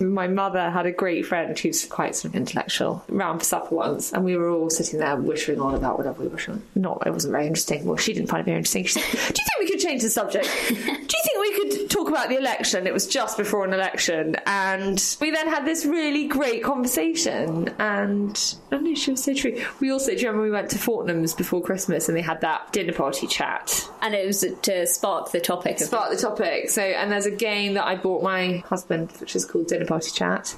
my mother had a great friend who's quite sort of intellectual round for supper once, and we were all sitting there whittering on about whatever we were on. Not, it wasn't very interesting. Well, she didn't find it very interesting. She said, Do you think we could change the subject? Do you think we could talk about the election? It was just before an election, and we then had this really great conversation. And I know, she was so true. We also, do you remember we went to Fortnum's before Christmas and they had that dinner party chat? And it was to spark the topic of Spark the topic. So, and there's a game that I bought my husband, which is called Dinner Party Chat,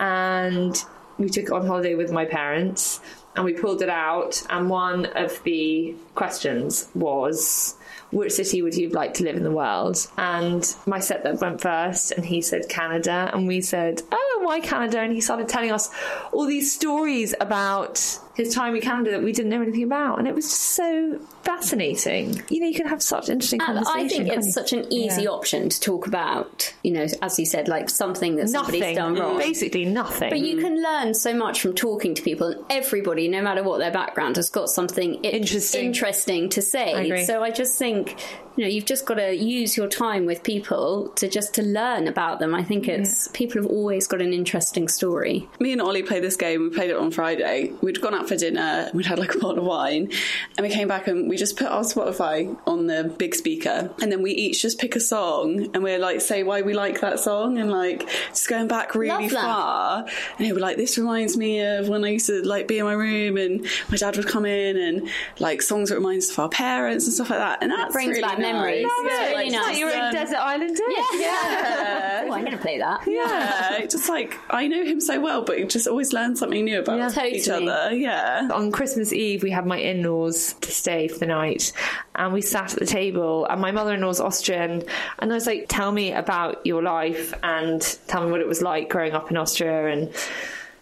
and we took it on holiday with my parents, and we pulled it out, and one of the questions was. Which city would you like to live in the world? And my stepdad went first, and he said Canada, and we said, "Oh, why Canada?" And he started telling us all these stories about his time in Canada that we didn't know anything about, and it was just so fascinating. You know, you can have such interesting And conversation. I think it's you? such an easy Yeah. option to talk about, you know, as you said, like something that somebody's nothing, done wrong. basically nothing. But you mm. can learn so much from talking to people, and everybody, no matter what their background, has got something Interesting. interesting to say. I agree. So I just think, you know, you've just got to use your time with people to just to learn about them. I think it's people have always got an interesting story. Me and Ollie played this game. We played it on Friday. We'd gone out for dinner. We'd had like a bottle of wine, and we came back and we just put our Spotify on the big speaker, and then we each just pick a song, and we're like say why we like that song, and like just going back really far. And we were like, this reminds me of when I used to like be in my room, and my dad would come in, and like songs that remind us of our parents and stuff like that. And that brings back memories. Nice. It's Yeah, really like, nice. just You're in Desert Island. Yeah. Oh, I'm going to play that. Yeah, just like I know him so well, but you just always learn something new about Yeah. each other. Yeah. On Christmas Eve, we had my in-laws to stay for the night, and we sat at the table. And my mother-in-law's Austrian, and I was like, "Tell me about your life, and tell me what it was like growing up in Austria." And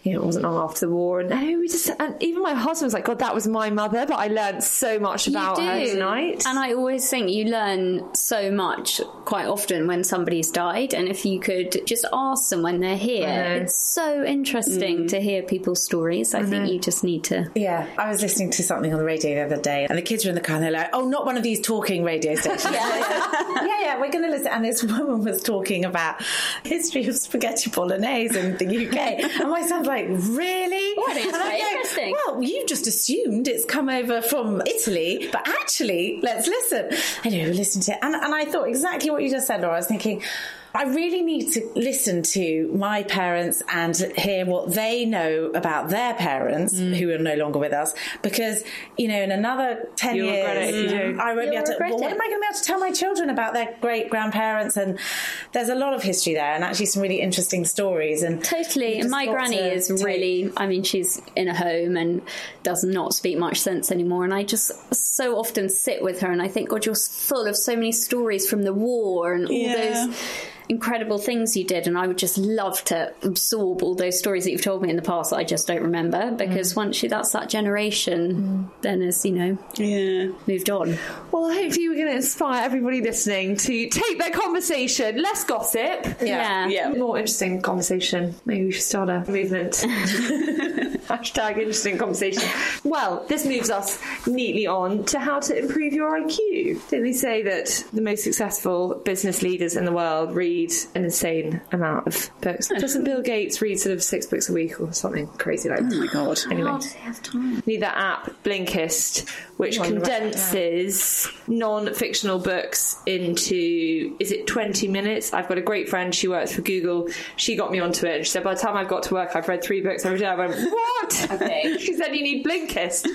you know, it wasn't long after the war, and anyway, we just and even my husband was like, "God, that was my mother," but I learned so much about her tonight. And I always think you learn so much quite often when somebody's died. And if you could just ask them when they're here, it's so interesting mm. to hear people's stories. I, think you just need to. Yeah, I was listening to something on the radio the other day, and the kids were in the car, and they're like, "Oh, not one of these talking radio stations." yeah, yeah, yeah, we're going to listen. And this woman was talking about history of spaghetti bolognese in the UK, and my son's like, "Really?" Oh, I think And I'm interesting. Well, you've just assumed it's come over from Italy, but actually, let's listen. Anyway, we're listening to it, and, and I thought exactly what you just said, Laura. I was thinking. I really need to listen to my parents and hear what they know about their parents Mm. who are no longer with us because, you know, in another 10 You'll years, regret it if you do. I won't be You'll able to. Well, what am I going to be able to tell my children about their great grandparents? And there's a lot of history there and actually some really interesting stories. And Totally. And my granny to is really, I mean, she's in a home and does not speak much sense anymore. And I just so often sit with her and I think, God, you're full of so many stories from the war and all Yeah. those incredible things you did. And I would just love to absorb all those stories that you've told me in the past that I just don't remember because mm. once you, that's that generation, mm. then as, you know, Yeah. moved on. Well, hopefully, we're going to inspire everybody listening to take their conversation, less gossip. Yeah. Yeah. More interesting conversation. Maybe we should start a movement. Hashtag interesting conversation. Well, this moves us neatly on to how to improve your IQ. Didn't they say that the most successful business leaders in the world read an insane amount of books? Hmm. Doesn't Bill Gates read sort of six books a week or something crazy like oh that? Oh my god. Anyway. How does he have time? Need that app, Blinkist, which on condenses non-fictional books into is it 20 minutes? I've got a great friend, she works for Google. She got me onto it and she said by the time I've got to work I've read three books every day. I went, What? Okay. she said you need Blinkist.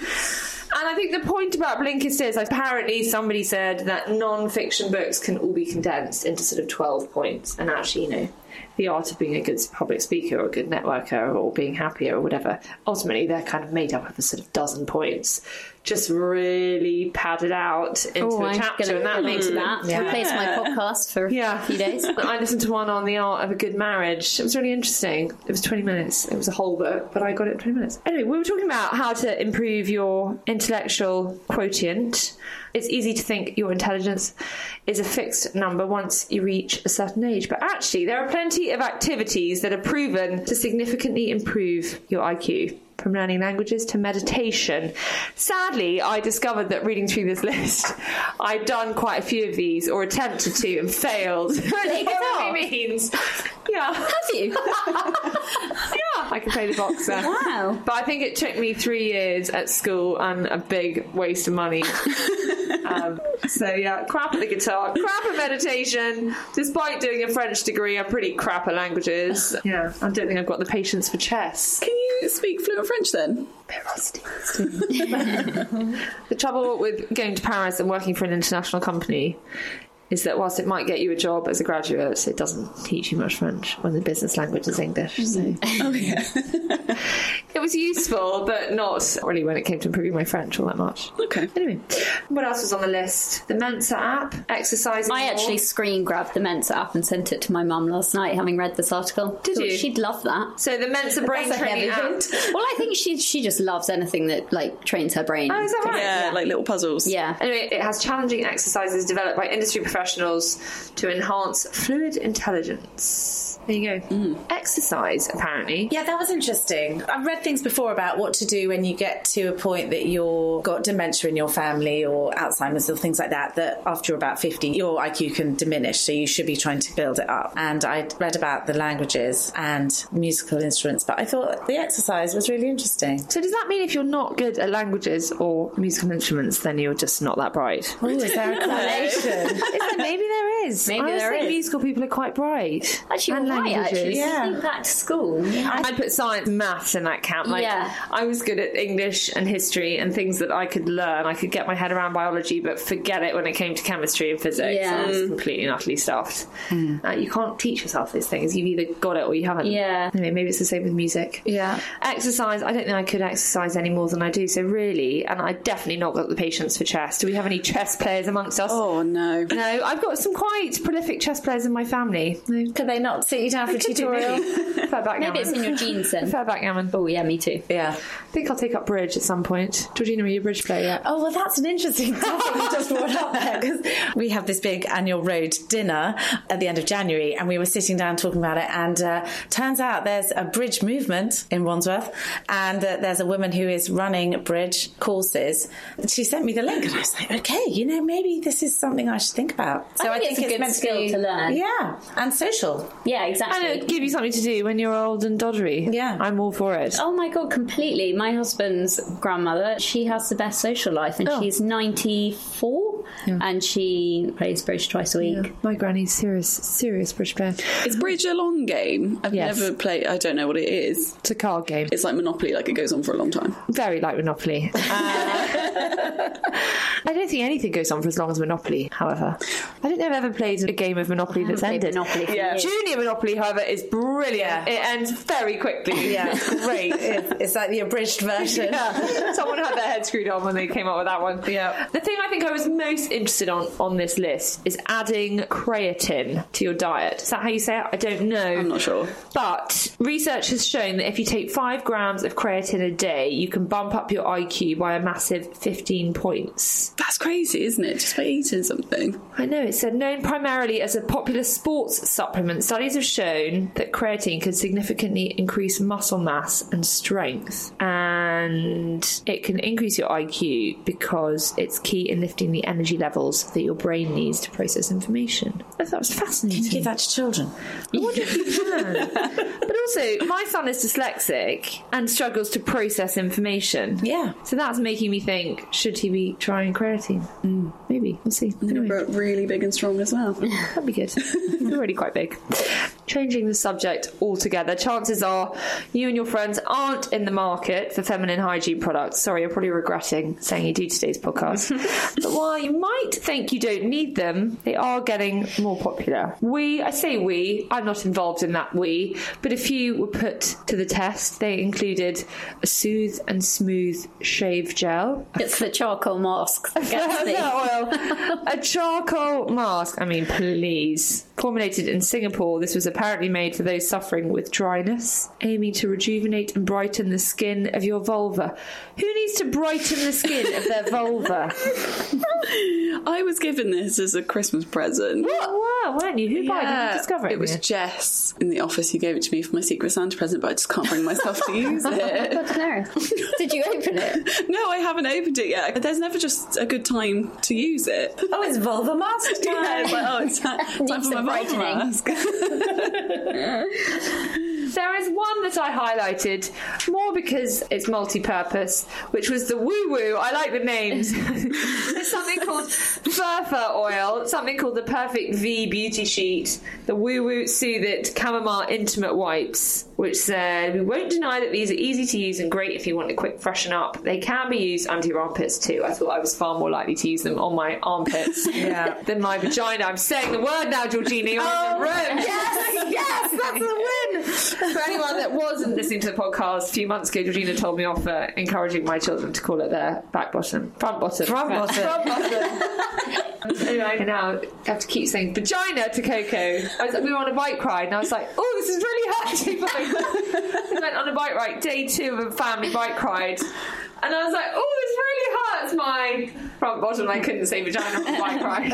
And I think the point about Blinkist is apparently somebody said that non-fiction books can all be condensed into sort of 12 points and actually, you know, the art of being a good public speaker or a good networker or being happier or whatever, ultimately they're kind of made up of a sort of dozen points. just really padded out into Oh, a chapter, and that makes it that. Yeah. Replace my podcast for yeah. a few days. I listened to one on the art of a good marriage. It was really interesting. It was 20 minutes. It was a whole book, but I got it in 20 minutes. Anyway, we were talking about how to improve your intellectual quotient. It's easy to think your intelligence is a fixed number once you reach a certain age, but actually, there are plenty of activities that are proven to significantly improve your IQ. From learning languages to meditation. Sadly, I discovered that reading through this list, I'd done quite a few of these or attempted to and failed. Which probably means, yeah. Have you? Yeah, I can play the boxer. Wow. But I think it took me three years at school and a big waste of money. um, so yeah, crap at the guitar, crap at meditation. Despite doing a French degree, I'm pretty crap at languages. Yeah, I don't think I've got the patience for chess. Can you speak fluent French then? The trouble with going to Paris and working for an international company is that whilst it might get you a job as a graduate, it doesn't teach you much French when the business language is English. So mm-hmm. Oh yeah. it was useful, but not really when it came to improving my French all that much. okay. Anyway, what else was on the list? The Mensa app, exercising. I more. actually screen grabbed the Mensa app and sent it to my mum last night, having read this article. Did Thought you? She'd love that. So the Mensa brain That's training app. hint. Well, I think she she just loves anything that like trains her brain. Oh, is that right? Yeah, like little puzzles. Yeah. Anyway, it has challenging exercises developed by industry professionals to enhance fluid intelligence. There you go. Mm. Exercise, apparently. Yeah, that was interesting. I've read things before about what to do when you get to a point that you've got dementia in your family or Alzheimer's or things like that, that after about 50, your IQ can diminish. So you should be trying to build it up. And I read about the languages and musical instruments, but I thought the exercise was really interesting. So does that mean if you're not good at languages or musical instruments, then you're just not that bright? Oh, is there a correlation? Is there- maybe there is. Maybe I there think musical people are quite bright. Actually, and you're right. Actually, Yeah. think back to school. I'd put science, maths in that camp. Like, Yeah. I was good at English and history and things that I could learn. I could get my head around biology, but forget it when it came to chemistry and physics. Yeah. I was completely and utterly stuffed. Uh, you can't teach yourself these things. You've either got it or you haven't. Yeah. Anyway, maybe it's the same with music. Yeah. Exercise. I don't think I could exercise any more than I do. So really, and I definitely not got the patience for chess. Do we have any chess players amongst us? Oh no. No, I've got some quite prolific chess players in my family. No. Could they not sit you down for a tutorial? Maybe it's in your genes then. Fair backgammon. Oh yeah, me too. Yeah. I think I'll take up bridge at some point. Georgina, are you a bridge player yet? Oh, well, that's an interesting topic you just brought up there because we have this big annual road dinner at the end of January and we were sitting down talking about it. And uh, turns out there's a bridge movement in Wandsworth and uh, there's a woman who is running bridge courses. She sent me the link and I was like, okay, you know, maybe this is something I should think about. So I think it's a good meant skill be- to learn. Yeah, and social. Yeah, And it'll give you something to do when you're old and doddery. Yeah. I'm all for it. Oh my god, completely. My husband's grandmother, she has the best social life and Oh. she's 94 and she plays bridge twice a week. My granny's serious, serious bridge player. Is bridge a long game? I've Yes. never played. I don't know what it is. It's a card game. It's like Monopoly. Like it goes on for a long time. Very like Monopoly. Uh, I don't think anything goes on for as long as Monopoly, however. I don't think I've ever played a game of Monopoly that's ended. Monopoly for years. Junior Monopoly, however, is brilliant. It ends very quickly. Yeah. It's great. It's like the abridged version. Yeah. Someone had their head screwed on when they came up with that one. Yeah. The thing I think I was most interested on on this list is adding creatine to your diet. Is that how you say it? I don't know. I'm not sure. But research has shown that if you take five grams of creatine a day, you can bump up your IQ by a massive 15 points. That's crazy, isn't it? Just by eating something. I know It's said known primarily as a popular sports supplement. Studies have shown that creatine can significantly increase muscle mass and strength, and it can increase your IQ because it's key in lifting the energy levels that your brain needs to process information. I thought that was fascinating. Give that to children. I wonder if you can. but also, my son is dyslexic and struggles to process information. Yeah. So that's making me think: should he be trying creatine? Mm. Maybe we'll see. Anyway. But really big and strong as well. That'd be good. You're already quite big. Changing the subject altogether. Chances are you and your friends aren't in the market for feminine hygiene products. Sorry, you're probably regretting saying you do today's podcast. but while you might think you don't need them, they are getting more popular. We, I say we, I'm not involved in that we, but a few were put to the test. They included a soothe and smooth shave gel, It's the charcoal mask. oil, a charcoal mask. I mean, please. Formulated in Singapore, this was apparently made for those suffering with dryness, aiming to rejuvenate and brighten the skin of your vulva. Who needs to brighten the skin of their vulva? I was given this as a Christmas present. Wow, weren't you? Who by did you discover it? It was with? Jess in the office who gave it to me for my Secret Santa present, but I just can't bring myself to use it. God, no. Did you open it? No, I haven't opened it yet. There's never just a good time to use it. Oh, it's vulva mask time. Yeah, it's like, oh, it's time, time for my vulva brightening. mask. There is one that I highlighted more because it's multi-purpose, which was the woo woo. I like the names. There's something called Furfur oil, something called the Perfect V Beauty Sheet, the woo woo Soothe It Chamomile Intimate Wipes, which said we won't deny that these are easy to use and great if you want a quick freshen up. They can be used under your armpits too. I thought I was far more likely to use them on my armpits Yeah. than my vagina. I'm saying the word now, Georgina. You're Oh, in the oh, room. yes, yes, that's the win. For anyone that wasn't listening to the podcast a few months ago, Georgina told me off for encouraging my children to call it their back bottom, front bottom, Front bottom. front bottom. anyway, I now have to keep saying vagina to Coco. I was, we were on a bike ride, and I was like, "Oh, this is really hurting." we went on a bike ride, day two of a family bike ride. And I was like, oh, this really hurts my front bottom. I couldn't say vagina on the bike.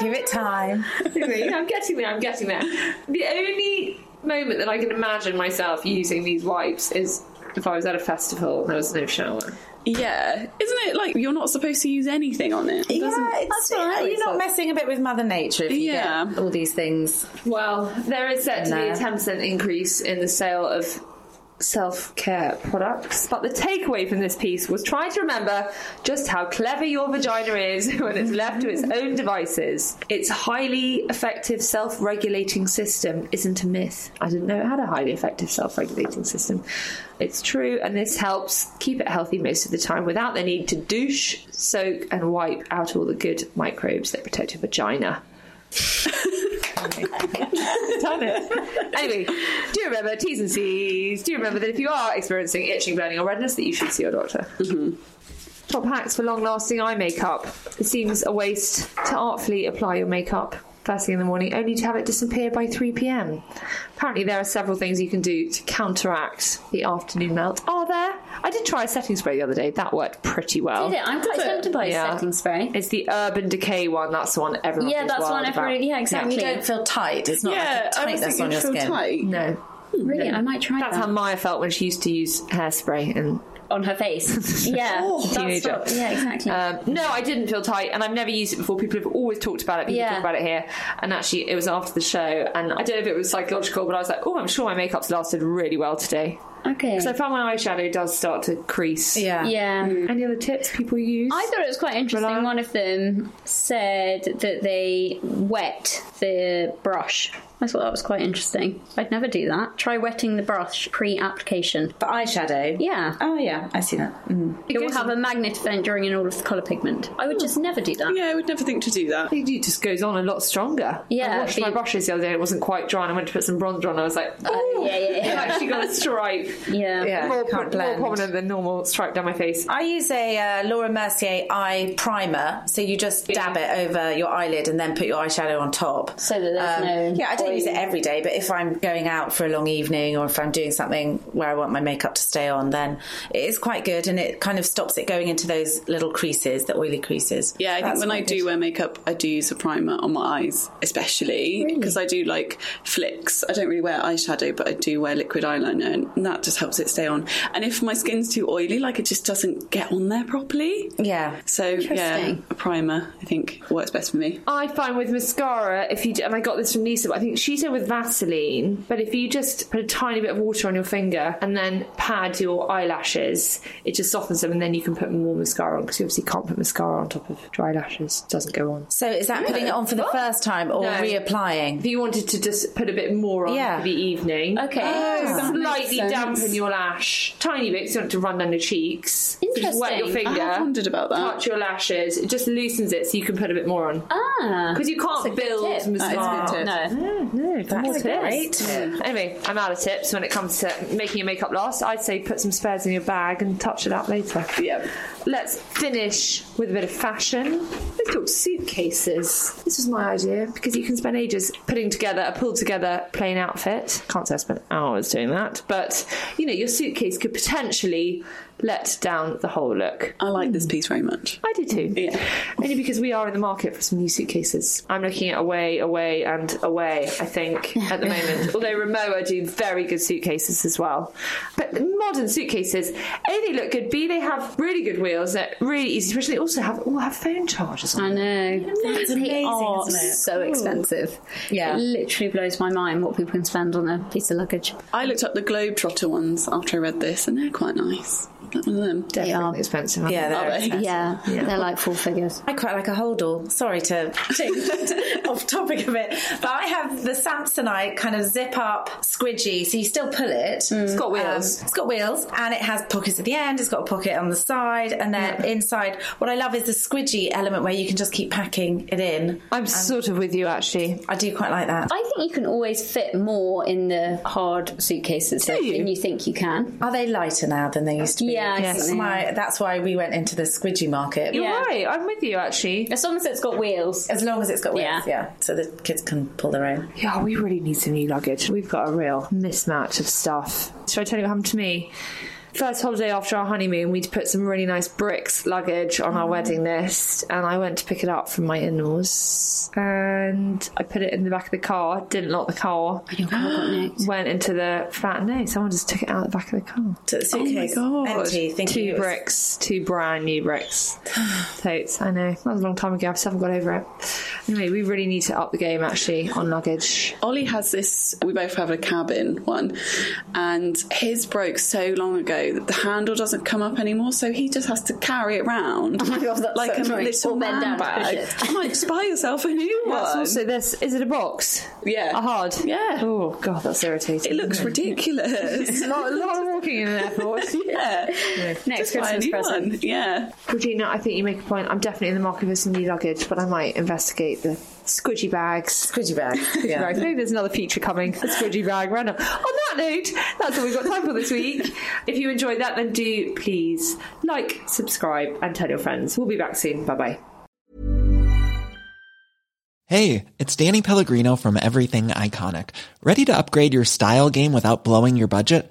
Give it time. I'm getting there. I'm getting there. The only moment that I can imagine myself using these wipes is if I was at a festival and there was no shower. yeah, isn't it like you're not supposed to use anything on it? Yeah, Doesn't- it's, what I you're not thought. messing a bit with Mother Nature if you Yeah. get all these things. Well, there is set to be a 10% increase in the sale of self care products. But the takeaway from this piece was try to remember just how clever your vagina is when it's left to its own devices. Its highly effective self regulating system isn't a myth. I didn't know it had a highly effective self regulating system. It's true, and this helps keep it healthy most of the time without the need to douche, soak, and wipe out all the good microbes that protect your vagina. Done it. Anyway, do you remember T's and C's? Do you remember that if you are experiencing itching, burning, or redness, that you should see your doctor? Mm-hmm. Top hacks for long-lasting eye makeup. It seems a waste to artfully apply your makeup first thing in the morning, only to have it disappear by 3 p.m. Apparently, there are several things you can do to counteract the afternoon melt. Are there? I did try a setting spray the other day. That worked pretty well. Did it? I'm quite tempted by Yeah. setting spray. It's the Urban Decay one. That's the one everyone. Yeah, that's wild one everyone. Yeah, And exactly. you don't feel tight. It's not yeah, like a I was tightness thinking on your feel skin. tight. No. really, I might try That's that how Maya felt when she used to use hairspray and on her face. Yeah, that's Teenager. what- yeah, exactly. Um, no, I didn't feel tight, and I've never used it before. People have always talked about it. People Yeah. talk about it here, and actually, it was after the show, and I don't know if it was psychological, but I was like, "Oh, I'm sure my makeup's lasted really well today." okay. So I found my eyeshadow does start to crease. Yeah. yeah. Any other tips people use? I thought it was quite interesting. Rely One of them said that they wet the brush. I thought that was quite interesting. I'd never do that. Try wetting the brush pre-application. For eyeshadow. Yeah. Oh yeah, I see that. Mm. It will have a magnet effect drawing in all of the colour pigment. I would just never do that. Yeah, I would never think to do that. it just goes on a lot stronger. Yeah, I washed my you- brushes the other day. It wasn't quite dry, and I went to put some bronzer on. I was like, "Oh, yeah, yeah, yeah. I've actually got a stripe." Yeah. Yeah, more, can't pro- more prominent than normal stripe down my face. I use a uh, Laura Mercier eye primer, so you just dab it over your eyelid and then put your eyeshadow on top. So that there's no Um, Yeah, I don't use it every day, but if I'm going out for a long evening or if I'm doing something where I want my makeup to stay on, then it is quite good and it kind of stops it going into those little creases, the oily creases. Yeah, I think when I quite do good. wear makeup, I do use a primer on my eyes, especially because I do like flicks. I don't really wear eyeshadow, but I do wear liquid eyeliner, and that just helps it stay on. And if my skin's too oily, like it just doesn't get on there properly. Yeah. So yeah, a primer I think works best for me. I find with mascara, if you do, and I got this from Lisa, but I think she said with Vaseline, but if you just put a tiny bit of water on your finger finger and then pad your eyelashes. It just softens them, and then you can put more mascara on because you obviously can't put mascara on top of dry lashes. It doesn't go on. So is that putting it on for the first time or No. reapplying? If you wanted to just put a bit more on Yeah. for the evening, Okay. just that slightly dampen your lash, tiny bit, 'cause you don't want to run down your cheeks. So Just wet your finger. I wondered about that. Touch your lashes. It just loosens it, so you can put a bit more on. Ah. Because you can't That's a good build mascara. That is a good tip. No. No, for That's great tip. Mm. Anyway, I'm out of tips when it comes to making your makeup last. I'd say put some spares in your bag and touch it up later. Yep. Let's finish with a bit of fashion. Let's talk suitcases. This was my idea because you can spend ages putting together a pulled together plain outfit. Can't say I spent hours doing that, but you know, your suitcase could potentially let down the whole look. I like this piece very much. I do too. Yeah. Only because we are in the market for some new suitcases. I'm looking at away, away, and away, I think, at the moment. Although Rimowa do very good suitcases as well. But modern suitcases, A, they look good, B, they have really good wheels. They're really easy, especially they also have all have phone chargers on I know. That's they amazing, are isn't it? so expensive. Yeah. It literally blows my mind what people can spend on a piece of luggage. I looked up the Globetrotter ones after I read this, and they're quite nice. Like one of them. They are. Definitely expensive. Yeah, they? they're Are expensive. Yeah, they're like four figures. I quite like a holdall. Sorry to change off topic a bit, but I have the Samsonite kind of zip up squidgy, so you still pull it. It's got wheels. Um, it's got wheels, and it has pockets at the end. It's got a pocket on the side, and then inside. What I love is the squidgy element where you can just keep packing it in. I'm sort of with you, actually. I do quite like that. I think you can always fit more in the hard suitcases than you? than you think you can. Are they lighter now than they used to be? Yeah, I That's think they my- that's why we went into the squidgy market. You're Yeah. right. I'm with you, actually. As long as it's got wheels. As long as it's got wheels, Yeah. yeah. So the kids can pull their own. Yeah, we really need some new luggage. We've got a real mismatch of stuff. Should I tell you what happened to me? First holiday after our honeymoon, we'd put some really nice Bric's luggage on our mm. wedding list, and I went to pick it up from my in-laws, and I put it in the back of the car. Didn't lock the car. Your car got nicked. Went into the flat. No, someone just took it out the back of the car. So the oh suitcase God. empty, thinking Two was- Bric's, two brand new Bric's. Totes, I know. That was a long time ago. I still haven't got over it. Anyway, we really need to up the game actually on luggage. Ollie has this. We both have a cabin one, and his broke so long ago that the handle doesn't come up anymore. So he just has to carry it around Oh God, like so a annoying. little Or bend man down to push bag. I'm like, just buy yourself a new That's one. also this. Is it a box? Yeah. A hard? Yeah. Oh, God, that's irritating. it looks isn't ridiculous. A lot, a lot of walking in an airport. yeah. Next Just Christmas present. one. Yeah. Regina, I think you make a point. I'm definitely in the market for some new luggage, but I might investigate the squidgy bags. Squidgy bag. Yeah. Right, maybe there's another feature coming. A squidgy bag random. On that note, that's all we've got time for this week. If you enjoyed that, then do please like, subscribe, and tell your friends. We'll be back soon. Bye bye. Hey, it's Danny Pellegrino from Everything Iconic. Ready to upgrade your style game without blowing your budget?